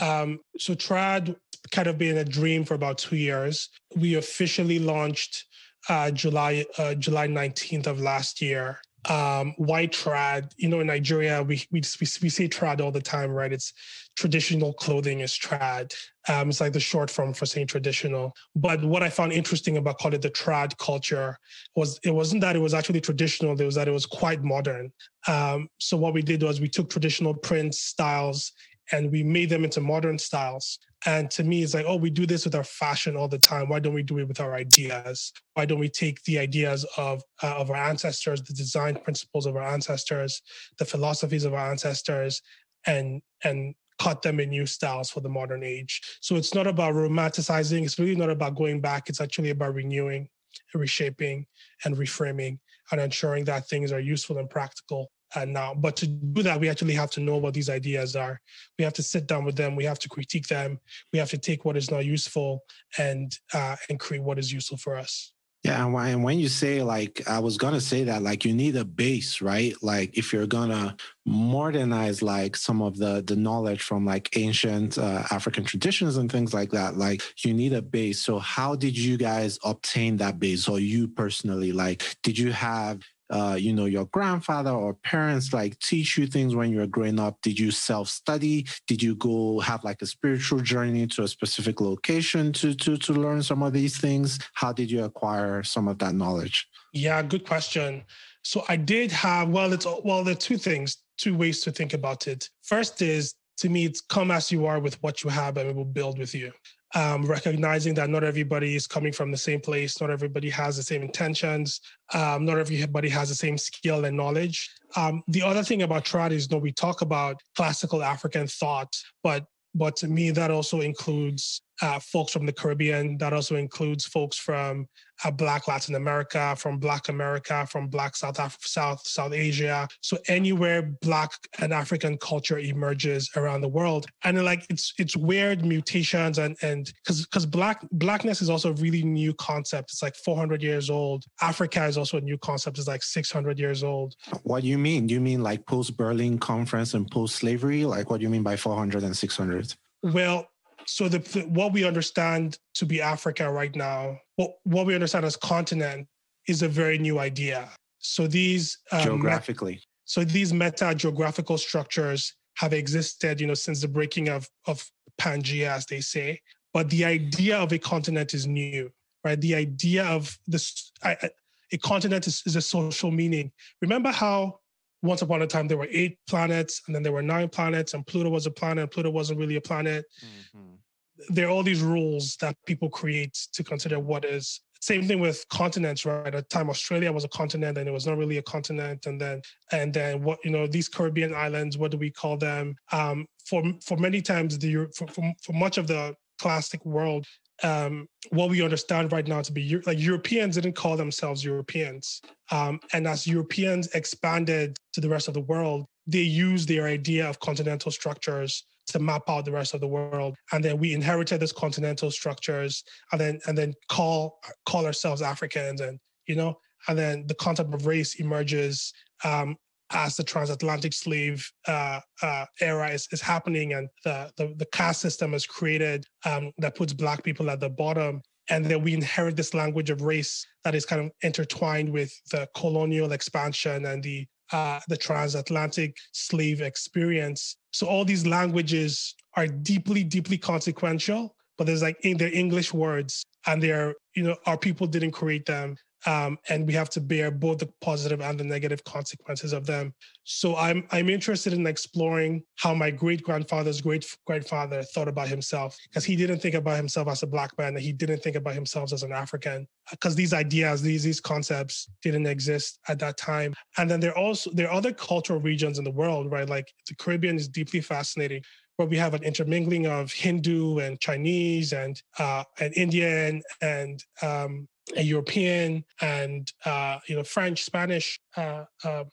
Um, so Trad kind of been a dream for about two years. We officially launched uh, July uh, July 19th of last year. Um, white trad, you know, in Nigeria, we, we, we, we say trad all the time, right? It's traditional clothing is trad. Um, it's like the short form for saying traditional. But what I found interesting about calling it the trad culture was it wasn't that it was actually traditional, it was that it was quite modern. Um, so what we did was we took traditional print styles and we made them into modern styles. And to me, it's like, oh, we do this with our fashion all the time. Why don't we do it with our ideas? Why don't we take the ideas of uh, of our ancestors, the design principles of our ancestors, the philosophies of our ancestors, and and cut them in new styles for the modern age? So it's not about romanticizing. It's really not about going back. It's actually about renewing, reshaping, and reframing, and ensuring that things are useful and practical and now. But to do that we actually have to know what these ideas are. We have to sit down with them. We have to critique them. We have to take what is not useful and uh, and create what is useful for us. Yeah and when you say like i was gonna say that like you need a base right? Like if you're gonna modernize like some of the the knowledge from like ancient uh, african traditions and things like that like you need a base. So how did you guys obtain that base? Or you personally like did you have uh, you know, your grandfather or parents like teach you things when you were growing up? Did you self-study? Did you go have like a spiritual journey to a specific location to to to learn some of these things? How did you acquire some of that knowledge? Yeah, good question. So I did have well, it's well, there are two things, two ways to think about it. First is to me, it's come as you are with what you have, and it will build with you um, recognizing that not everybody is coming from the same place, not everybody has the same intentions, um, not everybody has the same skill and knowledge. Um, the other thing about trad is, you know, we talk about classical African thought, but but to me that also includes uh, folks from the Caribbean. That also includes folks from uh, Black Latin America, from Black America, from Black South Africa, South South Asia. So anywhere Black and African culture emerges around the world, and like it's it's weird mutations and and because because black blackness is also a really new concept. It's like 400 years old. Africa is also a new concept. It's like 600 years old. What do you mean? Do you mean like post Berlin Conference and post slavery? Like what do you mean by 400 and 600? Well, so the, what we understand to be Africa right now, what what we understand as continent, is a very new idea. So these um, geographically, met, so these meta geographical structures have existed, you know, since the breaking of of Pangea, as they say. But the idea of a continent is new, right? The idea of this I, a continent is, is a social meaning. Remember how once upon a time there were eight planets and then there were nine planets and pluto was a planet and pluto wasn't really a planet. Mm-hmm. There are all these rules that people create to consider what is same thing with continents right? At the time australia was a continent and it was not really a continent and then and then what you know these caribbean islands what do we call them? Um, for for many times the for, for, for much of the classic world um, what we understand right now to be like Europeans didn't call themselves Europeans. Um, and as Europeans expanded to the rest of the world, they used their idea of continental structures to map out the rest of the world. And then we inherited these continental structures and then and then call call ourselves Africans and you know, and then the concept of race emerges um, as the transatlantic slave uh, uh, era is, is happening and the, the, the caste system is created um, that puts Black people at the bottom. And then we inherit this language of race that is kind of intertwined with the colonial expansion and the uh, the transatlantic slave experience. So all these languages are deeply, deeply consequential, but there's like in their English words and they're, you know, our people didn't create them um, and we have to bear both the positive and the negative consequences of them. So I'm I'm interested in exploring how my great grandfather's great grandfather thought about himself because he didn't think about himself as a black man and he didn't think about himself as an African because these ideas these these concepts didn't exist at that time. And then there also there are other cultural regions in the world right like the Caribbean is deeply fascinating where we have an intermingling of Hindu and Chinese and uh, and Indian and um, European and uh, you know French, Spanish uh, uh,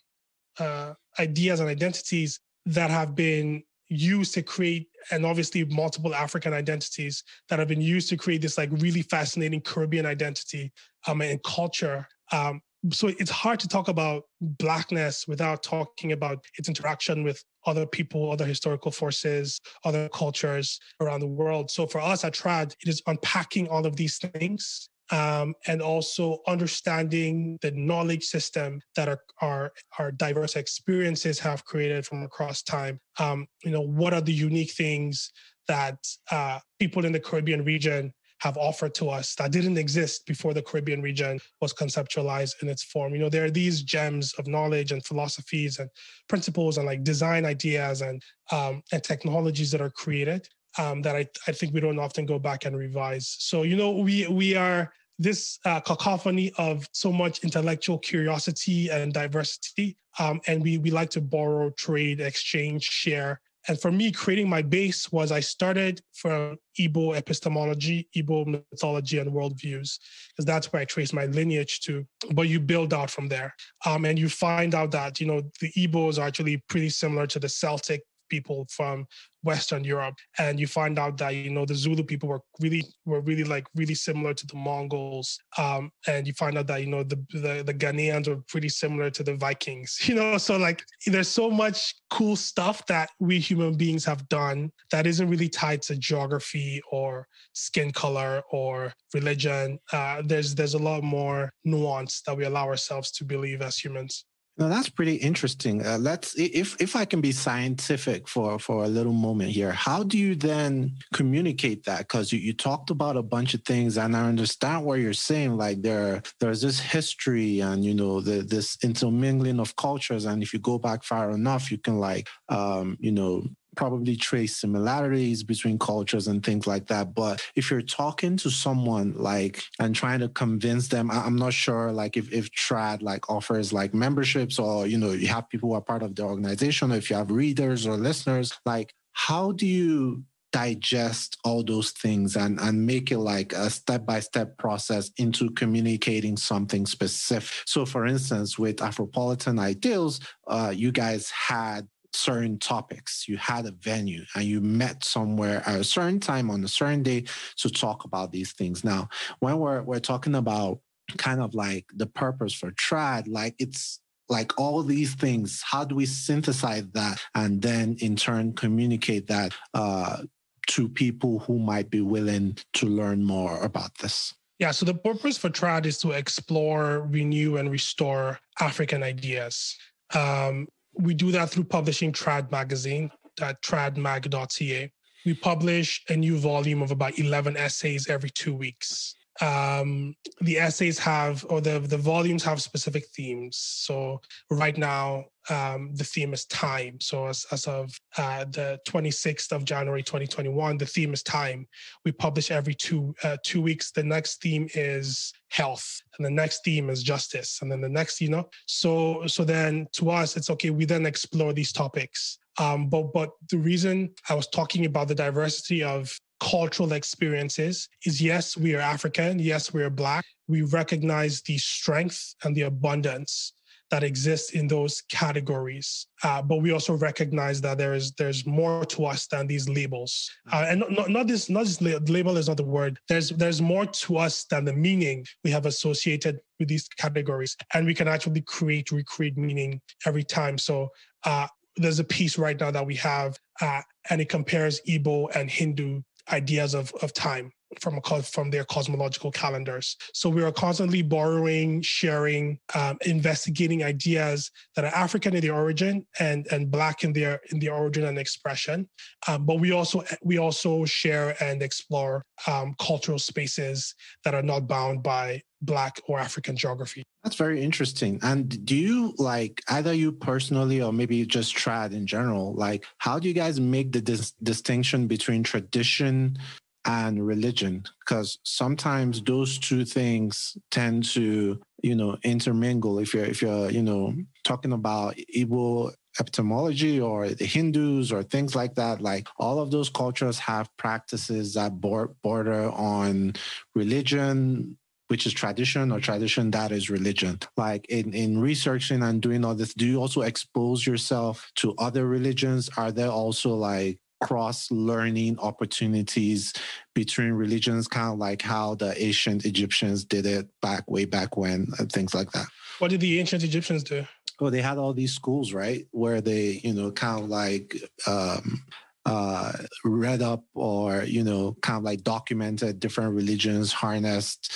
uh, ideas and identities that have been used to create, and obviously multiple African identities that have been used to create this like really fascinating Caribbean identity um, and culture. Um, so it's hard to talk about blackness without talking about its interaction with other people, other historical forces, other cultures around the world. So for us at Trad, it is unpacking all of these things um, and also understanding the knowledge system that our, our, our diverse experiences have created from across time. Um, you know, what are the unique things that uh, people in the Caribbean region have offered to us that didn't exist before the Caribbean region was conceptualized in its form. You know, there are these gems of knowledge and philosophies and principles and like design ideas and um, and technologies that are created um, that I, I think we don't often go back and revise. So, you know, we we are this uh, cacophony of so much intellectual curiosity and diversity. Um, and we, we like to borrow, trade, exchange, share. And for me, creating my base was I started from Igbo epistemology, Igbo mythology, and worldviews, because that's where I trace my lineage to. But you build out from there. Um, and you find out that, you know, the Igbos are actually pretty similar to the Celtic people from Western Europe, and you find out that you know the Zulu people were really were really like really similar to the Mongols, um, and you find out that you know the, the the Ghanaians were pretty similar to the Vikings. (laughs) You know, so like there's so much cool stuff that we human beings have done that isn't really tied to geography or skin color or religion. Uh, there's there's a lot more nuance that we allow ourselves to believe as humans. Now that's pretty interesting. Uh, let's if if I can be scientific for for a little moment here. How do you then communicate that? Because you, you talked about a bunch of things, and I understand what you're saying. Like there there's this history, and you know the, this intermingling of cultures, and if you go back far enough, you can like um, you know probably trace similarities between cultures and things like that. But if you're talking to someone like and trying to convince them, I'm not sure like if, if Trad like offers like memberships or, you know, you have people who are part of the organization, or if you have readers or listeners, like how do you digest all those things and, and make it like a step-by-step process into communicating something specific. So for instance, with Afropolitan Ideals, uh, you guys had certain topics. You had a venue and you met somewhere at a certain time on a certain day to talk about these things. Now, when we're we're talking about kind of like the purpose for trad, like it's like all these things, how do we synthesize that and then in turn communicate that uh, to people who might be willing to learn more about this? Yeah, so the purpose for TRAD is to explore, renew, and restore African ideas. Um, we do that through publishing Trad magazine at tradmag.ca. We publish a new volume of about 11 essays every two weeks. Um, the essays have, or the, the volumes have specific themes. So right now, um, the theme is time. So as, as of uh, the 26th of January 2021, the theme is time. We publish every two uh, two weeks. The next theme is health, and the next theme is justice, and then the next, you know. So so then to us, it's okay. We then explore these topics. Um, but but the reason I was talking about the diversity of cultural experiences is yes, we are African. Yes, we are Black. We recognize the strength and the abundance that exists in those categories. Uh, but we also recognize that there is there's more to us than these labels. Uh, and not, not, this not just label is not the word. There's there's more to us than the meaning we have associated with these categories, and we can actually create recreate meaning every time. So uh, there's a piece right now that we have, uh, and it compares Igbo and Hindu ideas of, of time from a, from their cosmological calendars. So we are constantly borrowing, sharing, um, investigating ideas that are African in their origin and and Black in their in their origin and expression. Um, but we also we also share and explore um, cultural spaces that are not bound by Black or African geography. That's very interesting. And do you like either you personally or maybe just trad in general? Like, how do you guys make the dis- distinction between tradition and religion because sometimes those two things tend to you know intermingle. If you're if you're you know talking about Igbo epistemology or the Hindus or things like that like all of those cultures have practices that border on religion which is tradition or tradition that is religion. Like in, in researching and doing all this do you also expose yourself to other religions? Are there also like cross learning opportunities between religions, kind of like how the ancient Egyptians did it back way back when, and things like that. What did the ancient Egyptians do? Well, they had all these schools, right, where they, you know, kind of like um, uh, read up or you know kind of like documented different religions harnessed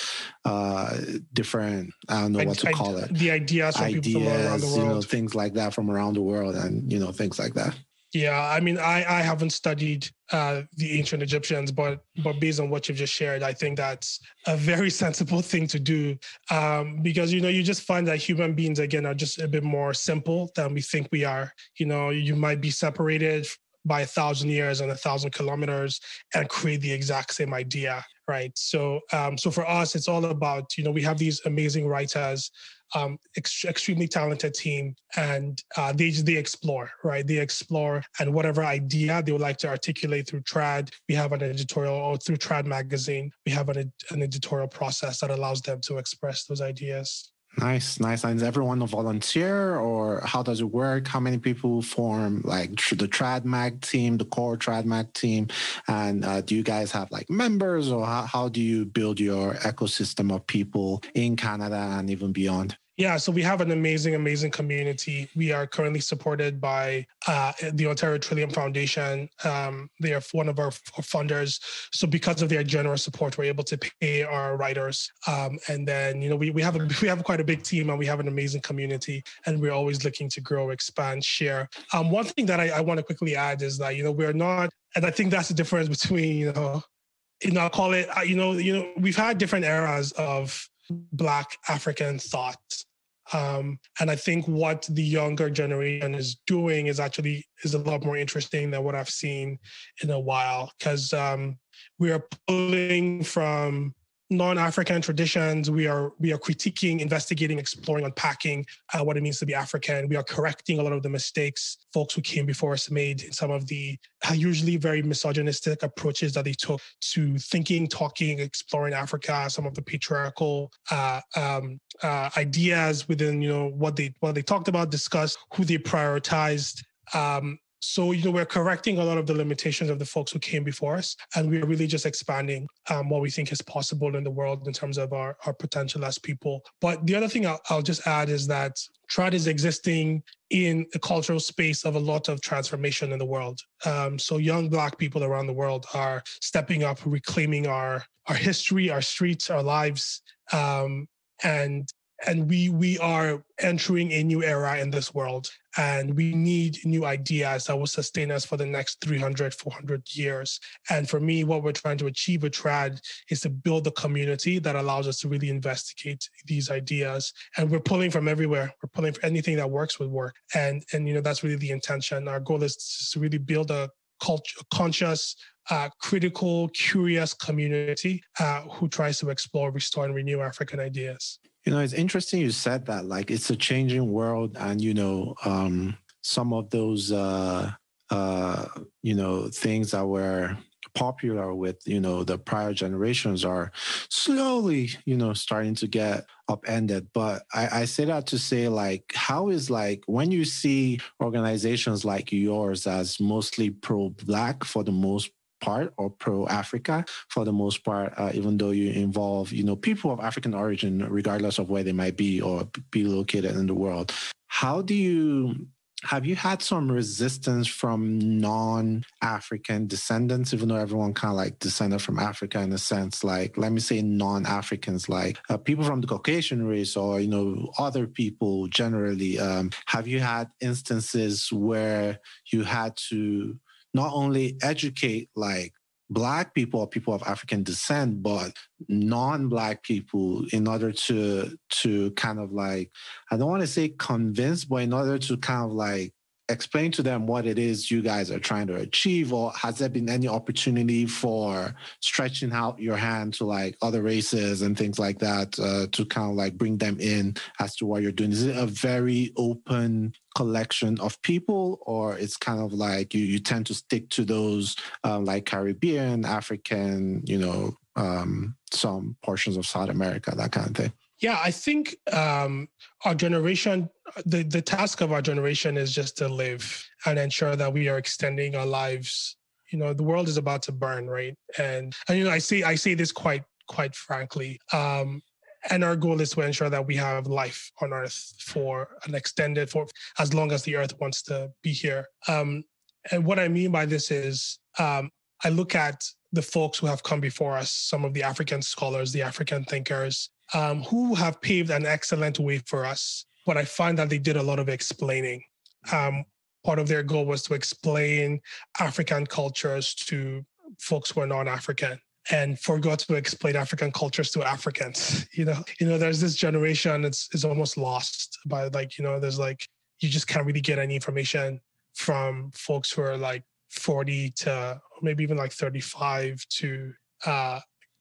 uh, different i don't know what to call it the ideas, ideas you know things like that from around the world and you know things like that yeah, I mean, I, I haven't studied uh, the ancient Egyptians, but but based on what you've just shared, I think that's a very (laughs) sensible thing to do um, because you know you just find that human beings again are just a bit more simple than we think we are. You know, you might be separated by a thousand years and a thousand kilometers and create the exact same idea, right? So um, so for us, it's all about you know we have these amazing writers um, ex- extremely talented team, and uh, they they explore, right? They explore, and whatever idea they would like to articulate through Trad, we have an editorial, or through Trad magazine, we have an, an editorial process that allows them to express those ideas. Nice, nice. And is everyone a volunteer or how does it work? How many people form like the TradMag team, the core TradMag team? And uh, do you guys have like members or how, how do you build your ecosystem of people in Canada and even beyond? Yeah, so we have an amazing, amazing community. We are currently supported by uh, the Ontario Trillium Foundation. Um, they are one of our funders. So because of their generous support, we're able to pay our writers. Um, and then, you know, we, we have a, (laughs) we have quite a big team and we have an amazing community and we're always looking to grow, expand, share. Um, one thing that I, I want to quickly add is that, you know, we're not, and I think that's the difference between, you know, you know, I'll call it, uh, you know, you know, we've had different eras of Black African thought um, and I think what the younger generation is doing is actually is a lot more interesting than what I've seen in a while. Because um, we are pulling from non-African traditions. We are we are critiquing, investigating, exploring, unpacking uh, what it means to be African. We are correcting a lot of the mistakes folks who came before us made in some of the uh, usually very misogynistic approaches that they took to thinking, talking, exploring Africa. Some of the patriarchal uh, um, uh, ideas within you know what they what they talked about, discussed, who they prioritized. Um, so, you know, we're correcting a lot of the limitations of the folks who came before us, and we're really just expanding um, what we think is possible in the world in terms of our, our potential as people. But the other thing I'll, I'll just add is that trad is existing in a cultural space of a lot of transformation in the world. Um, so young Black people around the world are stepping up, reclaiming our our history, our streets, our lives, um, and and we we are entering a new era in this world and we need new ideas that will sustain us for the next 300 400 years. And for me what we're trying to achieve with trad is to build a community that allows us to really investigate these ideas. And we're pulling from everywhere. We're pulling for anything that works with work. And and you know that's really the intention. Our goal is to really build a culture conscious uh, critical, curious community uh, who tries to explore, restore, and renew African ideas. You know, it's interesting you said that. Like, it's a changing world, and you know, um, some of those, uh, uh, you know, things that were popular with you know the prior generations are slowly you know starting to get upended but I, I say that to say like how is like when you see organizations like yours as mostly pro-black for the most part or pro Africa for the most part, uh, even though you involve, you know, people of African origin, regardless of where they might be or be located in the world. How do you have you had some resistance from non-african descendants even though everyone kind of like descended from africa in a sense like let me say non-africans like uh, people from the caucasian race or you know other people generally um, have you had instances where you had to not only educate like black people or people of african descent but non-black people in order to to kind of like i don't want to say convince but in order to kind of like explain to them what it is you guys are trying to achieve or has there been any opportunity for stretching out your hand to like other races and things like that uh, to kind of like bring them in as to what you're doing? Is it a very open collection of people or it's kind of like you, you tend to stick to those um, like caribbean african you know um, some portions of south america that kind of thing yeah, I think um, our generation, the, the task of our generation is just to live and ensure that we are extending our lives. You know, the world is about to burn, right? And and you know, I say I say this quite quite frankly. Um, and our goal is to ensure that we have life on Earth for an extended for as long as the Earth wants to be here. Um, and what I mean by this is, um, I look at the folks who have come before us, some of the African scholars, the African thinkers, um, who have paved an excellent way for us. But I find that they did a lot of explaining. Um, part of their goal was to explain African cultures to folks who are non-African and forgot to explain African cultures to Africans. (laughs) You know, you know, there's this generation it's is almost lost by like, you know, there's like you just can't really get any information from folks who are like 40 to maybe even like 35 to uh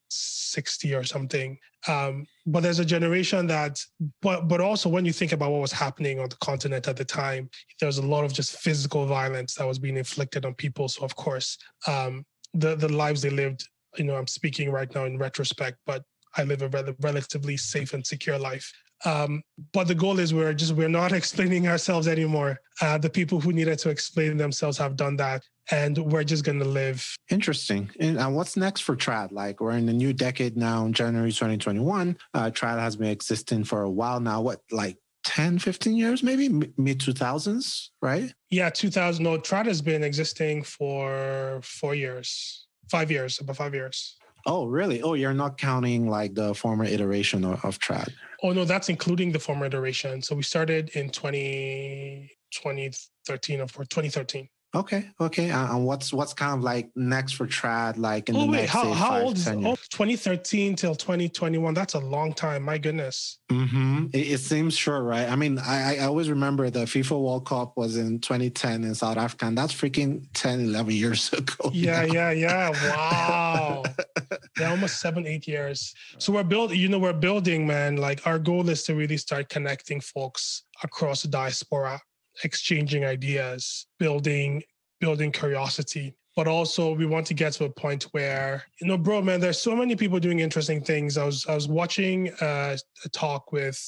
60 or something. Um, but there's a generation that, but but also when you think about what was happening on the continent at the time, there was a lot of just physical violence that was being inflicted on people. So of course, um, the the lives they lived, you know, I'm speaking right now in retrospect, but I live a rel- relatively safe and secure life. Um, but the goal is we're just we're not (laughs) explaining ourselves anymore. Uh, the people who needed to explain themselves have done that, and we're just going to live. Interesting. And uh, what's next for Trad? Like we're in the new decade now, January 2021. Uh, Trad has been existing for a while now. What like 10, 15 years, maybe mid 2000s, right? Yeah, 2000. No, Trad has been existing for four years, five years, about five years. Oh, really? Oh, you're not counting like the former iteration of, of Trad. Oh, no, that's including the former iteration. So we started in 20, 2013 or 2013. Okay, okay. Uh, and what's what's kind of like next for trad? Like in oh, the wait, next how, say, how five, old is oh, 2013 till 2021? That's a long time. My goodness. Mm-hmm. It, it, seems short, right? I mean, I, I always remember the FIFA World Cup was in 2010 in South Africa, and that's freaking 10, 11 years (laughs) ago. Yeah, now. yeah, yeah. Wow. (laughs) yeah, almost seven, eight years. So we're building. You know, we're building, man. Like our goal is to really start connecting folks across the diaspora exchanging ideas, building building curiosity. But also we want to get to a point where, you know, bro, man, there's so many people doing interesting things. I was I was watching uh, a talk with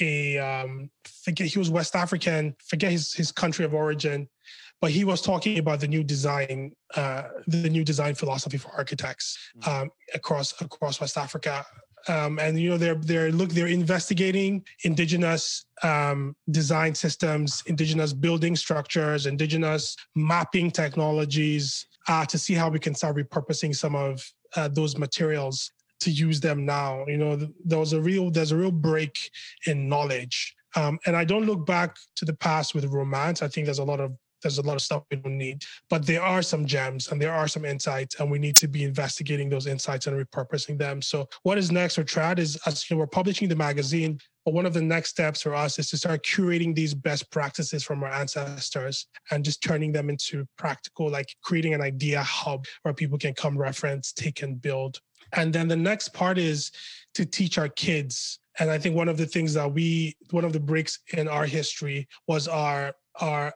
a um forget he was West African, forget his his country of origin, but he was talking about the new design, uh, the new design philosophy for architects mm. um, across across West Africa um, and you know they're they're look they're investigating indigenous um, design systems, indigenous building structures, indigenous mapping technologies uh, to see how we can start repurposing some of uh, those materials to use them now. You know, there was a real there's a real break in knowledge. Um, and I don't look back to the past with romance. I think there's a lot of there's a lot of stuff we don't need. But there are some gems and there are some insights, and we need to be investigating those insights and repurposing them. So what is next for Trad is as you know, we're publishing the magazine, but one of the next steps for us is to start curating these best practices from our ancestors and just turning them into practical, like creating an idea hub where people can come reference, take and build. And then the next part is to teach our kids and i think one of the things that we one of the breaks in our history was our our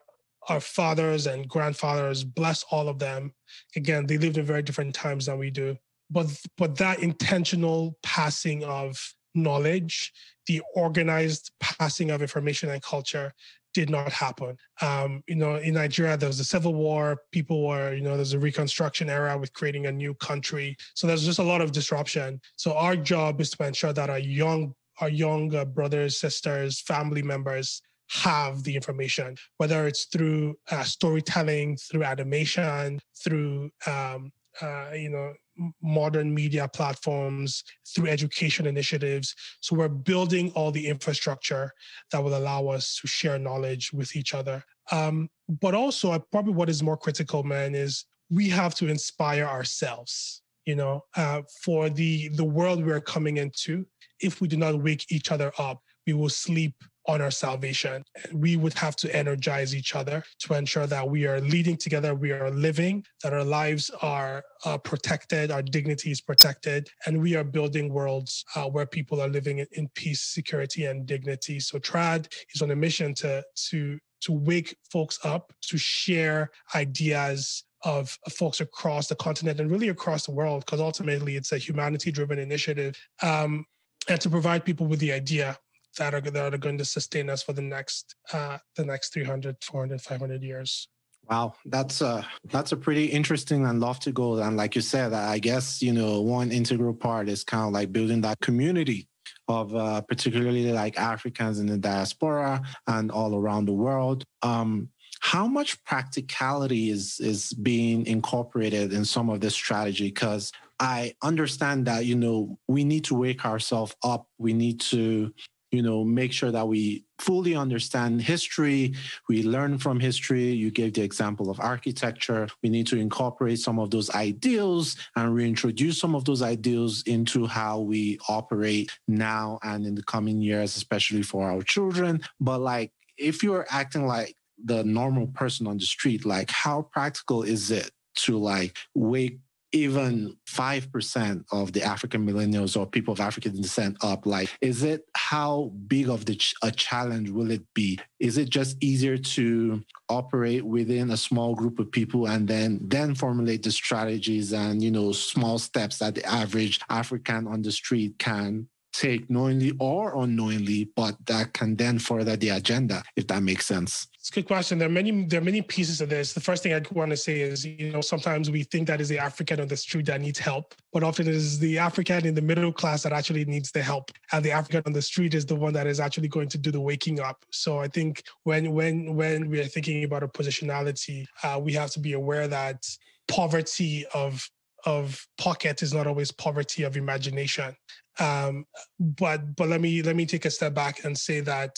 our fathers and grandfathers, bless all of them. Again, they lived in very different times than we do. But but that intentional passing of knowledge, the organized passing of information and culture did not happen. Um, you know, in Nigeria, there was a civil war. People were, you know, there's a reconstruction era with creating a new country. So there's just a lot of disruption. So our job is to ensure that our young, our young brothers, sisters, family members have the information, whether it's through uh, storytelling, through animation, through um, uh, you know modern media platforms, through education initiatives. So we're building all the infrastructure that will allow us to share knowledge with each other. Um, but also, probably what is more critical, man, is we have to inspire ourselves. You know, uh, for the the world we're coming into, if we do not wake each other up, we will sleep on our salvation. We would have to energize each other to ensure that we are leading together, we are living, that our lives are uh, protected, our dignity is protected, and we are building worlds uh, where people are living in, peace, security, and dignity. So TRAD is on a mission to to to wake folks up, to share ideas of, folks across the continent and really across the world, because ultimately it's a humanity-driven initiative. Um, and to provide people with the idea that are that are going to sustain us for the next uh, the next 300 400 500 years Wow, that's a that's a pretty interesting and lofty goal. And like you said, I guess you know one integral part is kind of like building that community of uh, particularly like Africans in the diaspora and all around the world. Um, how much practicality is is being incorporated in some of this strategy? Because I understand that you know we need to wake ourselves up. We need to you know make sure that we fully understand history. We learn from history. You gave the example of architecture. We need to incorporate some of those ideals and reintroduce some of those ideals into how we operate now and in the coming years especially for our children. But like if you're acting like the normal person on the street like how practical is it to like wake even 5% of the African millennials or people of African descent up? Like, is it how big of the a challenge will it be? Is it just easier to operate within a small group of people and then then formulate the strategies and you know small steps that the average African on the street can take knowingly or unknowingly, but that can then further the agenda, if that makes sense. It's a good question. There are many there are many pieces of this. The first thing I want to say is, you know, sometimes we think that is the African on the street that needs help, but often it is the African in the middle class that actually needs the help, and the African on the street is the one that is actually going to do the waking up. So I think when when when we are thinking about a positionality, uh, we have to be aware that poverty of of pocket is not always poverty of imagination. Um, but but let me let me take a step back and say that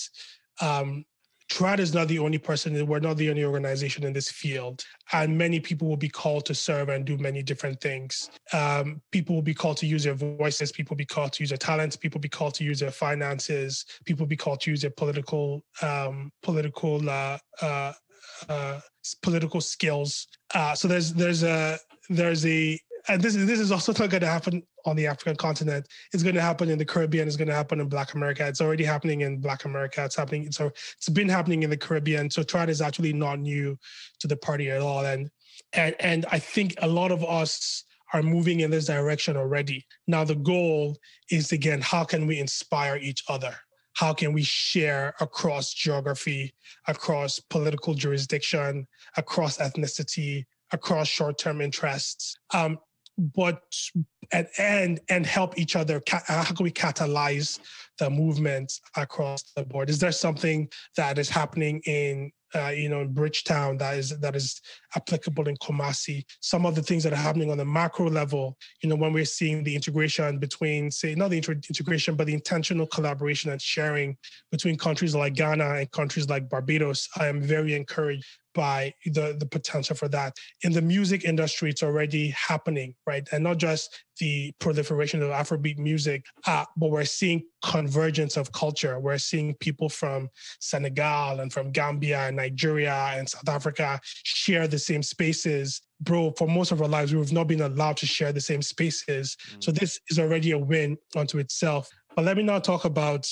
um, TRAD is not the only person, we're not the only organization in this field. And many people will be called to serve and do many different things. Um, people will be called to use their voices, people will be called to use their talents, people will be called to use their finances, people will be called to use their political um, political uh, uh, uh, political skills. Uh, so there's there's a there's a and this is this is also (laughs) not going to happen on the African continent. It's going to happen in the Caribbean. It's going to happen in Black America. It's already happening in Black America. It's happening. So it's been happening in the Caribbean. So TRAD is actually not new to the party at all. And and and I think a lot of us are moving in this direction already. Now the goal is again, how can we inspire each other? How can we share across geography, across political jurisdiction, across ethnicity, across short-term interests? Um, but and and and help each other how can we catalyze the movement across the board? Is there something that is happening in uh, you know in bridgetown that is that is applicable in kumasi? Some of the things that are happening on the macro level you know when we're seeing the integration between say not the integration but the intentional collaboration and sharing between countries like ghana and countries like barbados i am very encouraged by the, the potential for that. In the music industry, it's already happening, right? And not just the proliferation of Afrobeat music, uh, but we're seeing convergence of culture. We're seeing people from Senegal and from Gambia and Nigeria and South Africa share the same spaces. Bro, for most of our lives, we've not been allowed to share the same spaces. Mm. So this is already a win unto itself. But let me now talk about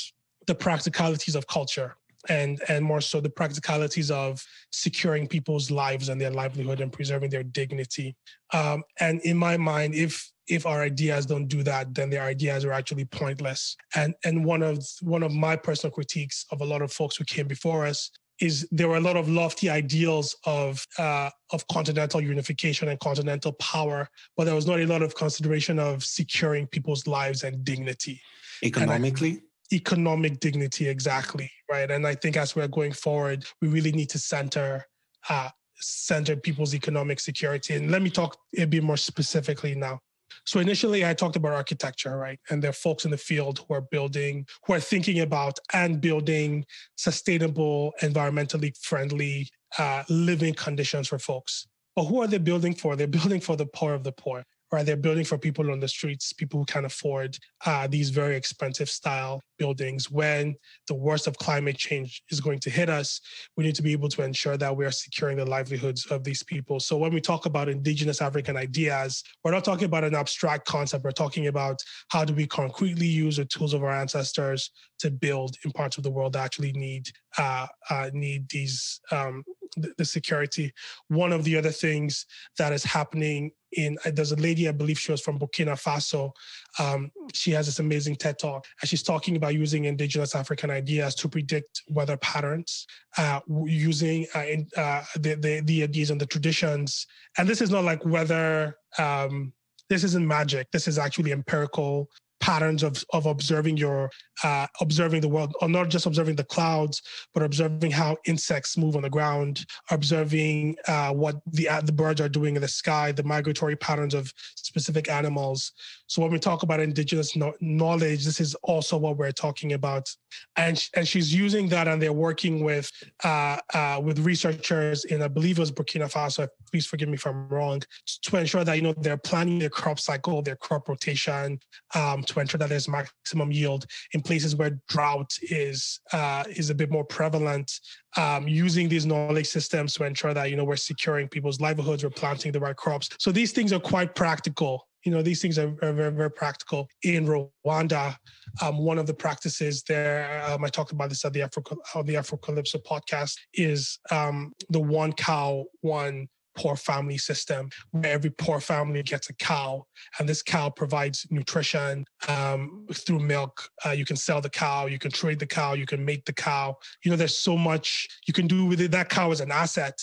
the practicalities of culture and and more so the practicalities of securing people's lives and their livelihood and preserving their dignity. Um, and in my mind, if if our ideas don't do that, then their ideas are actually pointless. And and one of one of my personal critiques of a lot of folks who came before us is there were a lot of lofty ideals of uh, of continental unification and continental power, but there was not a lot of consideration of securing people's lives and dignity. Economically? Economic dignity, exactly. Right. And I think as we're going forward, we really need to center uh, center people's economic security. And let me talk a bit more specifically now. So initially, I talked about architecture, right? And there are folks in the field who are building, who are thinking about and building sustainable, environmentally friendly uh, living conditions for folks. But who are they building for? They're building for the poor of the poor right? They're building for people on the streets, people who can't afford uh, these very expensive style buildings. When the worst of climate change is going to hit us, we need to be able to ensure that we are securing the livelihoods of these people. So when we talk about indigenous African ideas, we're not talking about an abstract concept. We're talking about how do we concretely use the tools of our ancestors to build in parts of the world that actually need uh, uh, need these um, the, the security. One of the other things that is happening in uh, there's a lady i believe she was from burkina faso. Um, she has this amazing ted talk and she's talking about using indigenous african ideas to predict weather patterns uh, using uh, uh, the, the, the ideas and the traditions. And this is not like weather um, this isn't magic. This is actually empirical patterns of, of observing your uh, observing the world or not just observing the clouds but observing how insects move on the ground observing uh, what the uh, the birds are doing in the sky the migratory patterns of specific animals. So when we talk about indigenous no- knowledge this is also what we're talking about. And and she's using that and they're working with uh, uh, with researchers in i believe it was burkina faso please forgive me if i'm wrong to ensure that you know they're planning their crop cycle their crop rotation um, to ensure that there's maximum yield in places where drought is uh, is a bit more prevalent. Um, using these knowledge systems to ensure that you know we're securing people's livelihoods, we're planting the right crops. So these things are quite practical. You know, these things are, are very, very practical. In Rwanda, um, one of the practices there, um, I talked about this at the Afro, the Afrocalypso podcast, is um, the one cow, one poor family system where every poor family gets a cow and this cow provides nutrition um, through milk. Uh, you can sell the cow you can trade the cow you can make the cow. You know there's so much you can do with it. That cow is an asset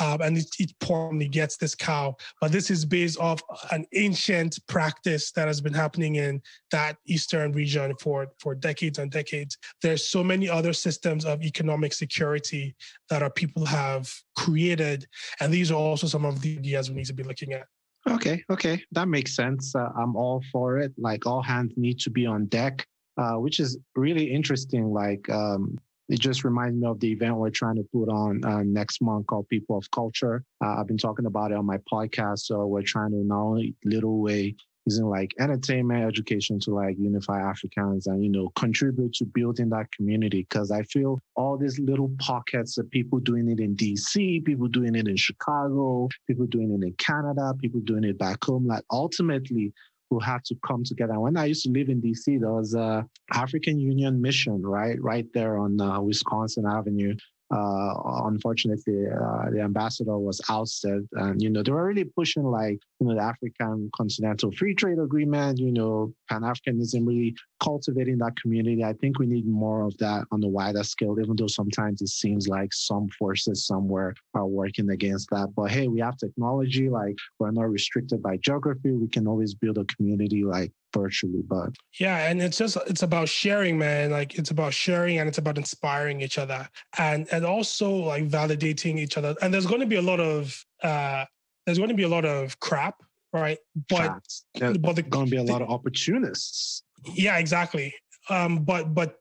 um, and it family gets this cow. But this is based off an ancient practice that has been happening in that eastern region for for decades and decades. There's so many other systems of economic security that our people have created, and these are also some of the ideas we need to be looking at. Okay, okay, that makes sense. Uh, I'm all for it. Like all hands need to be on deck, uh, which is really interesting. Like um, it just reminds me of the event we're trying to put on uh, next month called People of Culture. Uh, I've been talking about it on my podcast. So we're trying to not only little way using like entertainment education to like unify Africans and, you know, contribute to building that community. Cause I feel all these little pockets of people doing it in DC, people doing it in Chicago, people doing it in Canada, people doing it back home. Like ultimately, who had to come together. When I used to live in DC, there was a African Union mission, right, right there on uh, Wisconsin Avenue uh, unfortunately, uh, the ambassador was ousted. And, you know, they were really pushing like, you know, the African Continental Free Trade Agreement, you know, Pan Africanism, really cultivating that community. I think we need more of that on a wider scale, even though sometimes it seems like some forces somewhere are working against that. But hey, we have technology, like, we're not restricted by geography. We can always build a community like virtually but yeah and it's just it's about sharing man like it's about sharing and it's about inspiring each other and and also like validating each other and there's going to be a lot of uh there's going to be a lot of crap right? But there's but the, going to be a lot of opportunists. Yeah exactly. Um but but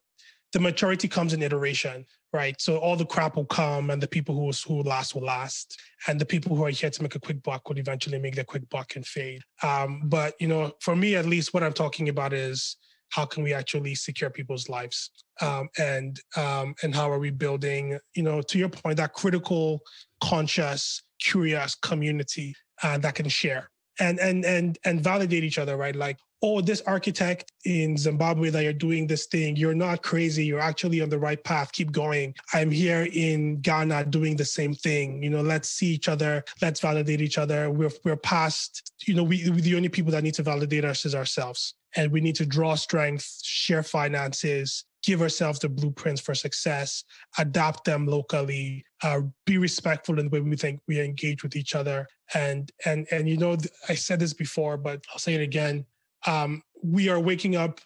the maturity comes in iteration right? So all the crap will come, and the people who who last will last, and the people who are here to make a quick buck will eventually make their quick buck and fade. Um, but you know, for me at least, what I'm talking about is how can we actually secure people's lives, um, and um, and how are we building, you know, to your point, that critical, conscious, curious community uh, that can share and and and and validate each other right like oh, this architect in Zimbabwe that you're doing this thing, you're not crazy. You're actually on the right path. Keep going. I'm here in Ghana doing the same thing. You know, let's see each other. Let's validate each other. We're, we're past, you know, we, we the only people that need to validate us is ourselves. And we need to draw strength, share finances, give ourselves the blueprints for success, adopt them locally, uh, be respectful in the way we think we engage with each other. And and and you know, I said this before, but I'll say it again um, we are waking up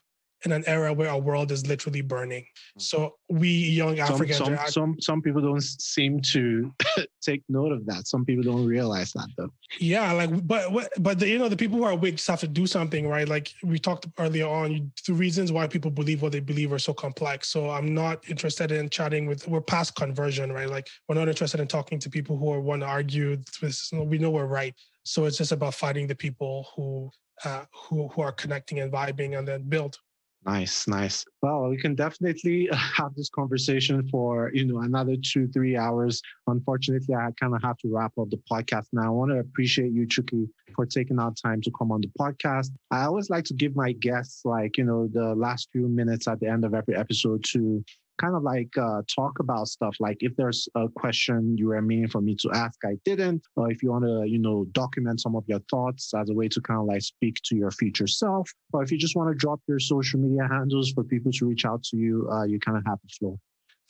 in an era where our world is literally burning. Mm-hmm. So we young Africans, some some, some, some people don't seem to (laughs) take note of that. Some people don't realize that though. Yeah, like but but the, you know the people who are awake just have to do something, right? Like we talked earlier on, the reasons why people believe what they believe are so complex. So I'm not interested in chatting with. We're past conversion, right? Like we're not interested in talking to people who are want to argue. With we know we're right. So it's just about fighting the people who uh, who who are connecting and vibing and then build. Nice, nice. Well, we can definitely uh, (laughs) have this conversation for you know another two, three hours. Unfortunately, I kind of have to wrap up the podcast now. I want to appreciate you, Chuki, for taking out time to come on the podcast. I always like to give my guests like you know the last few minutes at the end of every episode to kind of like uh, talk about stuff like if there's a question you were meaning for me to ask, I didn't, or if you want to, you know, document some of your thoughts as a way to kind of like speak to your future self, or if you just want to drop your social media handles for people to reach out to you, uh, you kind of have the floor.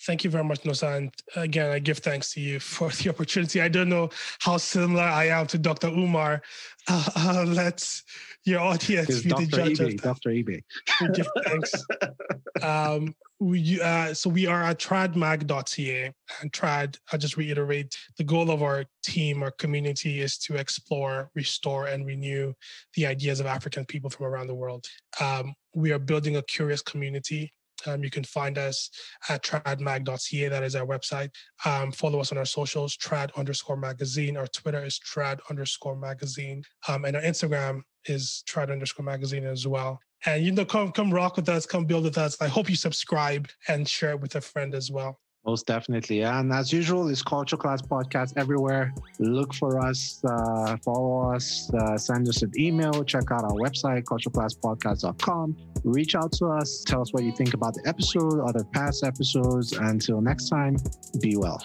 Thank you very much, Nosa. And again, I give thanks to you for the opportunity. I don't know how similar I am to Dr. Umar. Uh, uh, let your audience be Dr. the judge. eBay, Dr. eBay. give thanks. (laughs) um, we uh, so we are at tradmag.ca and trad i'll just reiterate the goal of our team our community is to explore restore and renew the ideas of african people from around the world um, we are building a curious community um, you can find us at tradmag.ca. That is our website. Um, follow us on our socials, trad underscore magazine. Our Twitter is trad underscore magazine. Um, and our Instagram is trad underscore magazine as well and you know come come rock with us come build with us i hope you subscribe and share it with a friend as well most definitely. And as usual it's culture class podcast everywhere. Look for us uh, follow us uh, send us an email. Check out our website cultureclasspodcast.com reach out to us. Tell us what you think about the episode other past episodes. Until next time be well